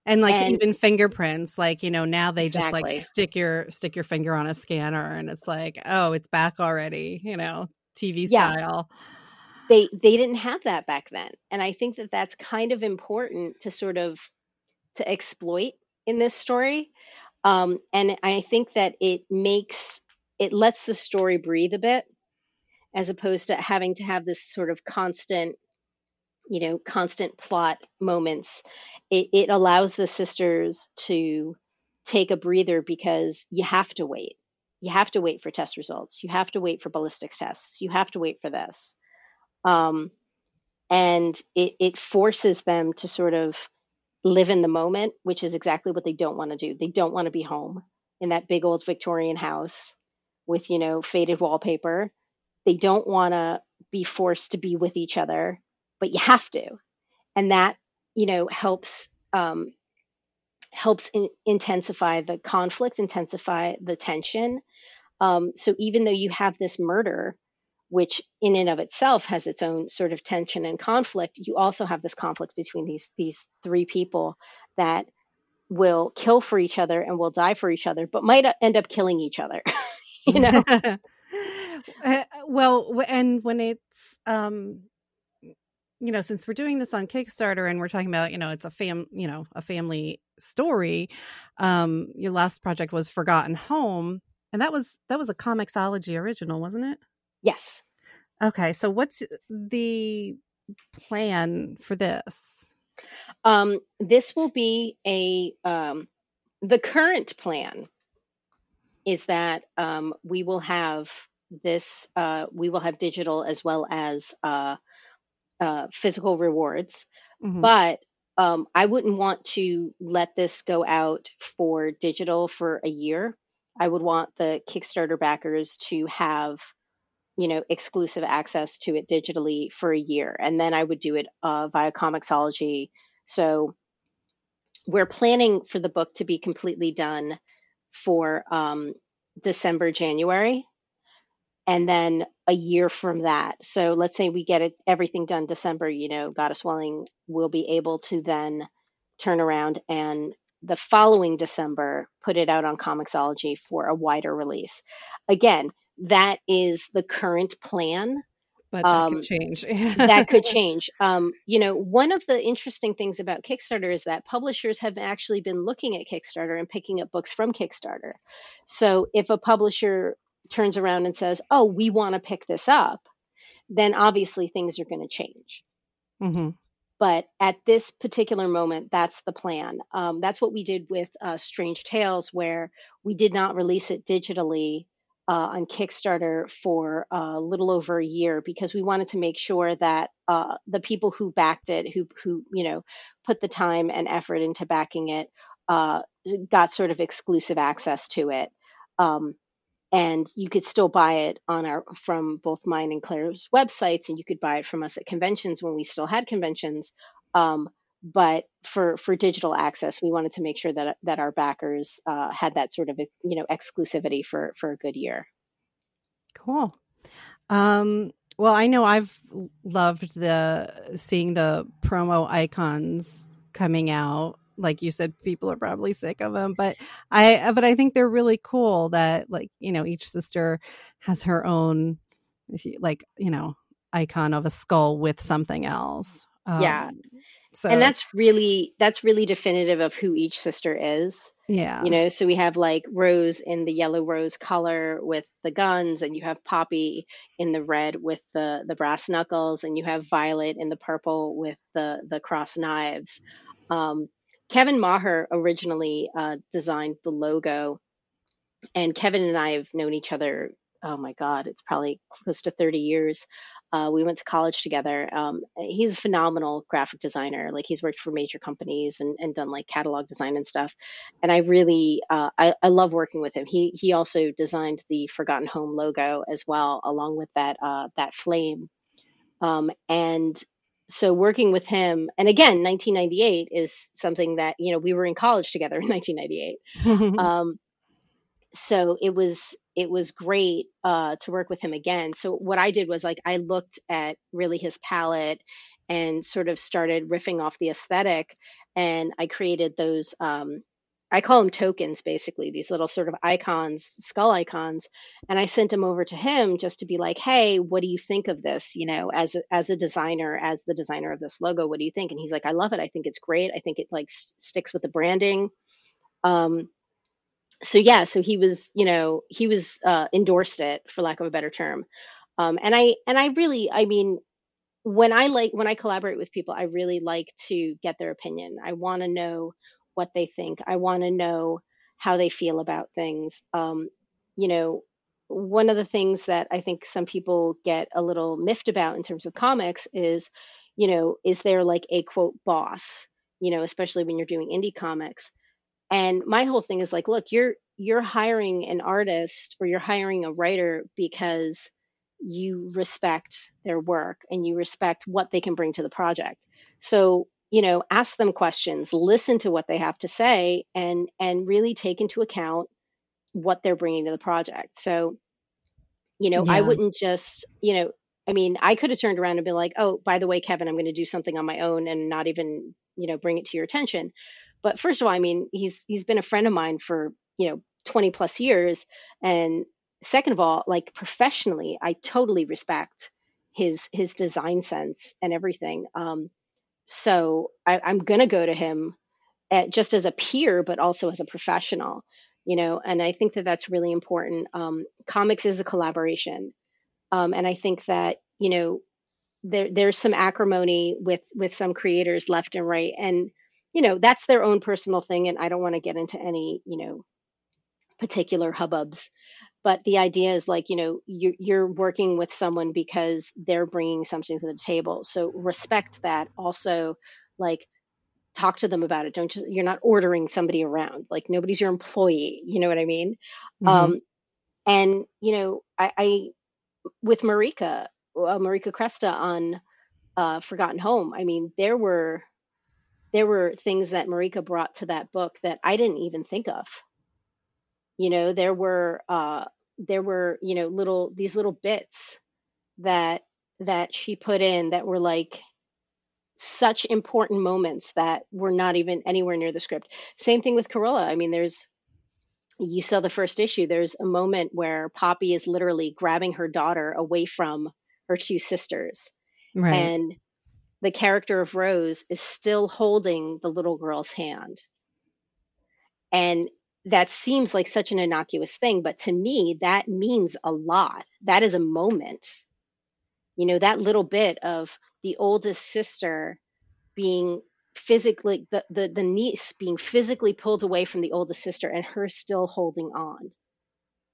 and like and, even fingerprints, like you know now they exactly. just like stick your stick your finger on a scanner, and it's like, oh, it's back already. You know, TV yeah. style. They they didn't have that back then, and I think that that's kind of important to sort of to exploit in this story. Um, and I think that it makes it lets the story breathe a bit as opposed to having to have this sort of constant, you know, constant plot moments. It, it allows the sisters to take a breather because you have to wait. You have to wait for test results. You have to wait for ballistics tests. You have to wait for this. Um, and it, it forces them to sort of live in the moment, which is exactly what they don't want to do. They don't want to be home in that big old Victorian house with, you know, faded wallpaper. They don't want to be forced to be with each other, but you have to. And that, you know, helps um, helps in, intensify the conflict, intensify the tension. Um, so even though you have this murder, which in and of itself has its own sort of tension and conflict, you also have this conflict between these these three people that will kill for each other and will die for each other, but might end up killing each other. you know. Uh, well, and when it's um you know, since we're doing this on Kickstarter and we're talking about, you know, it's a fam, you know, a family story. Um, your last project was Forgotten Home, and that was that was a Comixology original, wasn't it? Yes. Okay, so what's the plan for this? Um, this will be a um, the current plan is that um, we will have this uh, we will have digital as well as uh, uh, physical rewards, mm-hmm. but um, I wouldn't want to let this go out for digital for a year. I would want the Kickstarter backers to have, you know, exclusive access to it digitally for a year, and then I would do it uh, via Comixology. So we're planning for the book to be completely done for um, December, January and then a year from that. So let's say we get it everything done December, you know, Goddess Welling will be able to then turn around and the following December put it out on Comixology for a wider release. Again, that is the current plan. But that um, could change. that could change. Um, you know, one of the interesting things about Kickstarter is that publishers have actually been looking at Kickstarter and picking up books from Kickstarter. So if a publisher turns around and says, "Oh, we want to pick this up," then obviously things are going to change. Mm-hmm. But at this particular moment, that's the plan. Um, that's what we did with uh, Strange Tales, where we did not release it digitally uh, on Kickstarter for a little over a year because we wanted to make sure that uh, the people who backed it, who who you know put the time and effort into backing it, uh, got sort of exclusive access to it. Um, and you could still buy it on our from both mine and Claire's websites, and you could buy it from us at conventions when we still had conventions. Um, but for for digital access, we wanted to make sure that that our backers uh, had that sort of you know exclusivity for for a good year. Cool. Um, well, I know I've loved the seeing the promo icons coming out like you said people are probably sick of them but i but i think they're really cool that like you know each sister has her own like you know icon of a skull with something else um, yeah so and that's really that's really definitive of who each sister is yeah you know so we have like rose in the yellow rose color with the guns and you have poppy in the red with the the brass knuckles and you have violet in the purple with the the cross knives um, Kevin Maher originally uh, designed the logo, and Kevin and I have known each other. Oh my God, it's probably close to 30 years. Uh, we went to college together. Um, he's a phenomenal graphic designer. Like he's worked for major companies and, and done like catalog design and stuff. And I really, uh, I, I love working with him. He he also designed the Forgotten Home logo as well, along with that uh, that flame. Um, and so working with him and again 1998 is something that you know we were in college together in 1998 um, so it was it was great uh, to work with him again so what i did was like i looked at really his palette and sort of started riffing off the aesthetic and i created those um, I call them tokens, basically, these little sort of icons, skull icons. And I sent them over to him just to be like, hey, what do you think of this? You know, as a, as a designer, as the designer of this logo, what do you think? And he's like, I love it. I think it's great. I think it like sticks with the branding. Um, so yeah, so he was, you know, he was uh, endorsed it for lack of a better term. Um, and I and I really, I mean, when I like when I collaborate with people, I really like to get their opinion. I want to know what they think. I want to know how they feel about things. Um, you know, one of the things that I think some people get a little miffed about in terms of comics is, you know, is there like a quote boss, you know, especially when you're doing indie comics. And my whole thing is like, look, you're you're hiring an artist or you're hiring a writer because you respect their work and you respect what they can bring to the project. So you know ask them questions listen to what they have to say and and really take into account what they're bringing to the project so you know yeah. i wouldn't just you know i mean i could have turned around and been like oh by the way kevin i'm going to do something on my own and not even you know bring it to your attention but first of all, I mean, he's he's been a friend of mine for you know 20 plus years, and second of all, like professionally, I totally respect his his design sense and everything. Um, so I, I'm gonna go to him at, just as a peer, but also as a professional, you know. And I think that that's really important. Um, comics is a collaboration, um, and I think that you know there there's some acrimony with with some creators left and right, and you know that's their own personal thing, and I don't want to get into any you know particular hubbubs. But the idea is like you know you're, you're working with someone because they're bringing something to the table. So respect that. Also like talk to them about it. Don't just you're not ordering somebody around. Like nobody's your employee. You know what i mean? Mm-hmm. um and you know i, I with marika uh, marika cresta on uh, forgotten home i mean there were there were things that marika brought to that book that i didn't even think of. You know there were uh there were you know little these little bits that that she put in that were like such important moments that were not even anywhere near the script. Same thing with Carola i mean there's you saw the first issue there's a moment where poppy is literally grabbing her daughter away from her two sisters. Right. and the character of rose is still holding the little girl's hand and that seems like such an innocuous thing, but to me, that means a lot. That is a moment. You know, that little bit of the oldest sister being physically, the, the, the niece being physically pulled away from the oldest sister and her still holding on.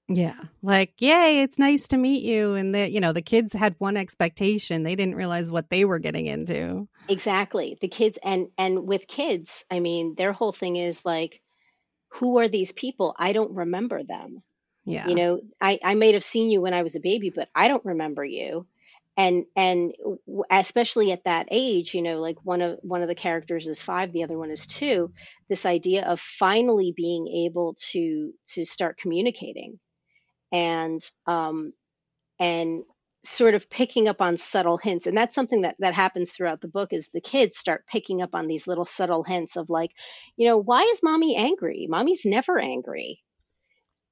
Yeah. Like, yay, it's nice to meet you. And that, you know, the kids had one expectation. They didn't realize what they were getting into. Exactly. The kids and and with kids, I mean, their whole thing is like, who are these people? I don't remember them. Yeah. You know, I, I may have seen you when I was a baby, but I don't remember you. And and especially at that age, you know, like one of one of the characters is five, the other one is two. This idea of finally being able to to start communicating, and um, and sort of picking up on subtle hints. And that's something that that happens throughout the book is the kids start picking up on these little subtle hints of like you know why is mommy angry? Mommy's never angry.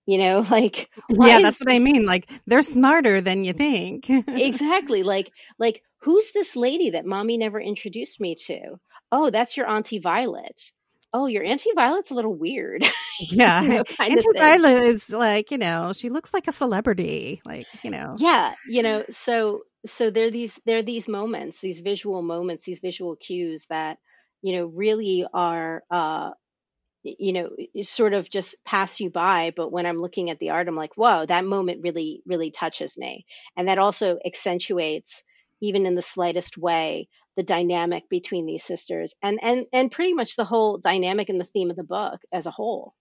You know like yeah is... that's what i mean. Like they're smarter than you think. Exactly. Like like who's this lady that mommy never introduced me to? Oh that's your auntie violet oh, your Auntie Violet's a little weird. Yeah. you know, Auntie Violet is like, you know, she looks like a celebrity. Like, you know. Yeah. You know, so so there are these there are these moments, these visual moments, these visual cues that, you know, really are uh you know sort of just pass you by but when i'm looking at the art i'm like whoa that moment really really touches me and that also accentuates even in the slightest way the dynamic between these sisters and and and pretty much the whole dynamic and the theme of the book as a whole.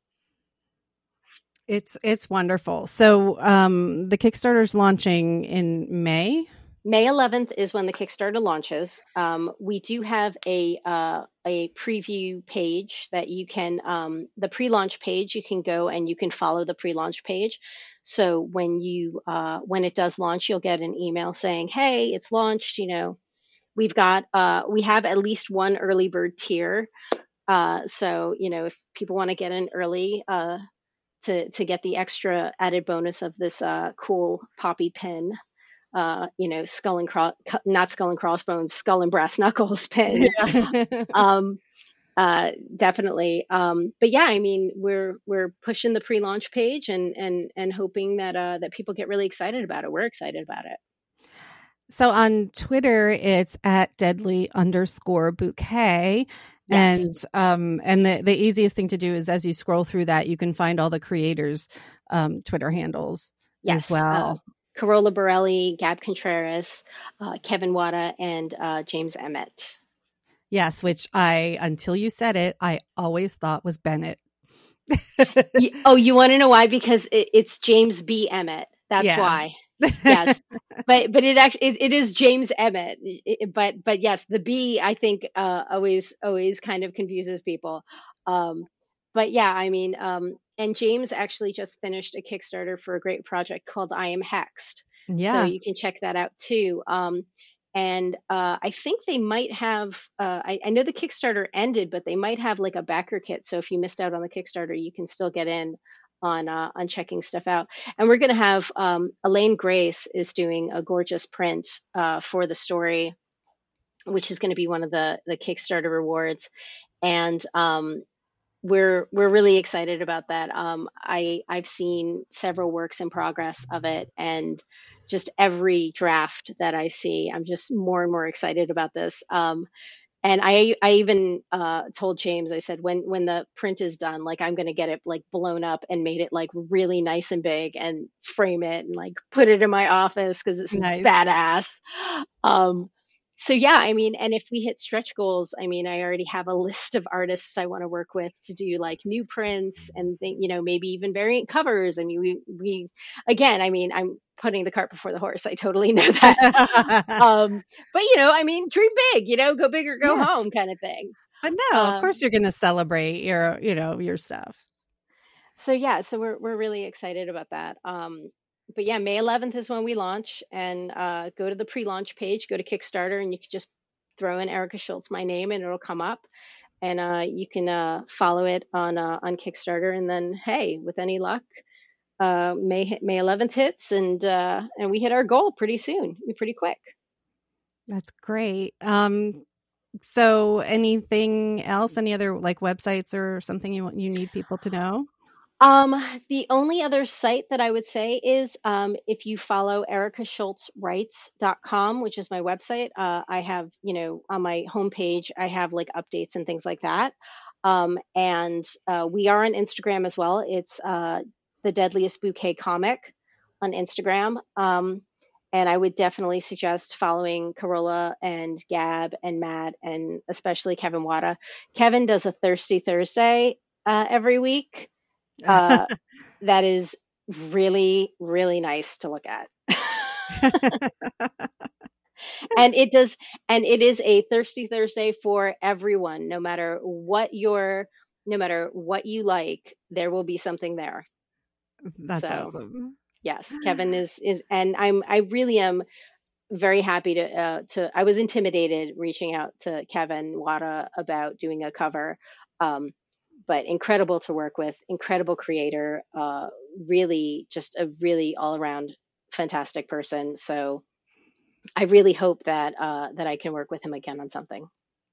It's it's wonderful. So um the kickstarter's launching in may? May 11th is when the kickstarter launches. Um, we do have a uh, a preview page that you can um, the pre-launch page you can go and you can follow the pre-launch page. So when you uh, when it does launch you'll get an email saying hey it's launched you know We've got uh, we have at least one early bird tier. Uh, so you know if people want to get in early uh, to to get the extra added bonus of this uh, cool poppy pin, uh, you know skull and cross not skull and crossbones, skull and brass knuckles pin. Yeah. um, uh, definitely. Um, but yeah, I mean, we're we're pushing the pre-launch page and and and hoping that uh, that people get really excited about it. We're excited about it. So on Twitter, it's at deadly underscore bouquet. Yes. And um and the, the easiest thing to do is as you scroll through that, you can find all the creators' um, Twitter handles yes. as well. Uh, Carola Borelli, Gab Contreras, uh, Kevin Wada, and uh, James Emmett. Yes, which I until you said it, I always thought was Bennett. oh, you want to know why? Because it, it's James B. Emmett. That's yeah. why yes, but but it actually it, it is James Emmett. It, but but yes, the B I think uh, always always kind of confuses people. Um, but yeah, I mean, um, and James actually just finished a Kickstarter for a great project called I Am Hexed. Yeah. So you can check that out too. Um, and uh, I think they might have. Uh, I, I know the Kickstarter ended, but they might have like a backer kit. So if you missed out on the Kickstarter, you can still get in on uh, on checking stuff out. And we're going to have um, Elaine Grace is doing a gorgeous print uh, for the story, which is going to be one of the the Kickstarter rewards. And um, we're we're really excited about that. Um, I I've seen several works in progress of it, and just every draft that I see, I'm just more and more excited about this. Um, and I I even uh, told James I said when when the print is done, like I'm gonna get it like blown up and made it like really nice and big and frame it and like put it in my office because it's nice. badass. Um, so yeah, I mean, and if we hit stretch goals, I mean, I already have a list of artists I want to work with to do like new prints and think, you know, maybe even variant covers. I mean, we we again, I mean, I'm putting the cart before the horse. I totally know that. um, but you know, I mean, dream big, you know, go big or go yes. home kind of thing. But no, um, of course you're going to celebrate your, you know, your stuff. So yeah, so we're we're really excited about that. Um, but yeah, May 11th is when we launch, and uh, go to the pre-launch page, go to Kickstarter, and you can just throw in Erica Schultz, my name, and it'll come up, and uh, you can uh, follow it on uh, on Kickstarter, and then hey, with any luck, uh, May May 11th hits, and uh, and we hit our goal pretty soon, pretty quick. That's great. Um, so anything else? Any other like websites or something you want you need people to know? Um, the only other site that I would say is um, if you follow ericaschultzwrites.com, which is my website, uh, I have, you know, on my homepage, I have like updates and things like that. Um, and uh, we are on Instagram as well. It's uh, the Deadliest Bouquet Comic on Instagram. Um, and I would definitely suggest following Carola and Gab and Matt and especially Kevin Wada. Kevin does a Thirsty Thursday uh, every week uh, that is really, really nice to look at. and it does, and it is a thirsty Thursday for everyone, no matter what your, no matter what you like, there will be something there. That's so, awesome. Yes, Kevin is is, and I'm I really am very happy to uh, to. I was intimidated reaching out to Kevin Wada about doing a cover. Um, but incredible to work with, incredible creator, uh, really just a really all around fantastic person. So I really hope that uh, that I can work with him again on something.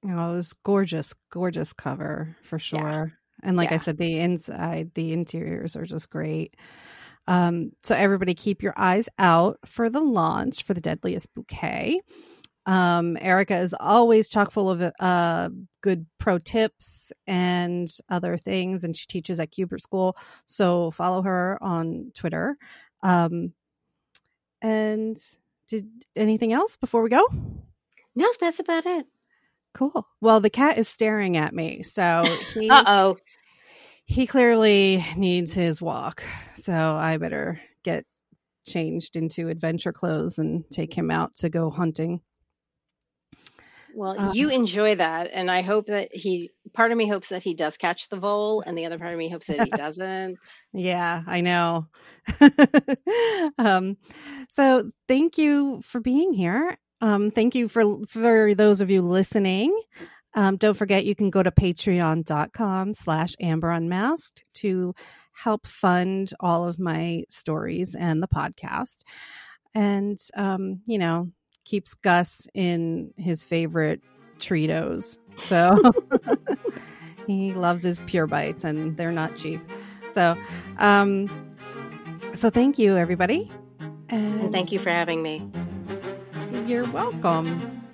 Oh, it was gorgeous, gorgeous cover for sure. Yeah. And like yeah. I said, the inside, the interiors are just great. Um, so everybody keep your eyes out for the launch for the Deadliest Bouquet. Um, Erica is always chock full of uh, good pro tips and other things, and she teaches at Kubert School. So follow her on Twitter. Um, and did anything else before we go? No, that's about it. Cool. Well, the cat is staring at me, so he, uh oh, he clearly needs his walk. So I better get changed into adventure clothes and take him out to go hunting. Well, uh, you enjoy that, and I hope that he. Part of me hopes that he does catch the vole, and the other part of me hopes that he doesn't. yeah, I know. um, so thank you for being here. Um, thank you for for those of you listening. Um, don't forget you can go to patreon.com slash amber unmasked to help fund all of my stories and the podcast. And um, you know, keeps Gus in his favorite Treatos. So he loves his pure bites and they're not cheap. So um so thank you everybody. And, and thank you for having me. You're welcome.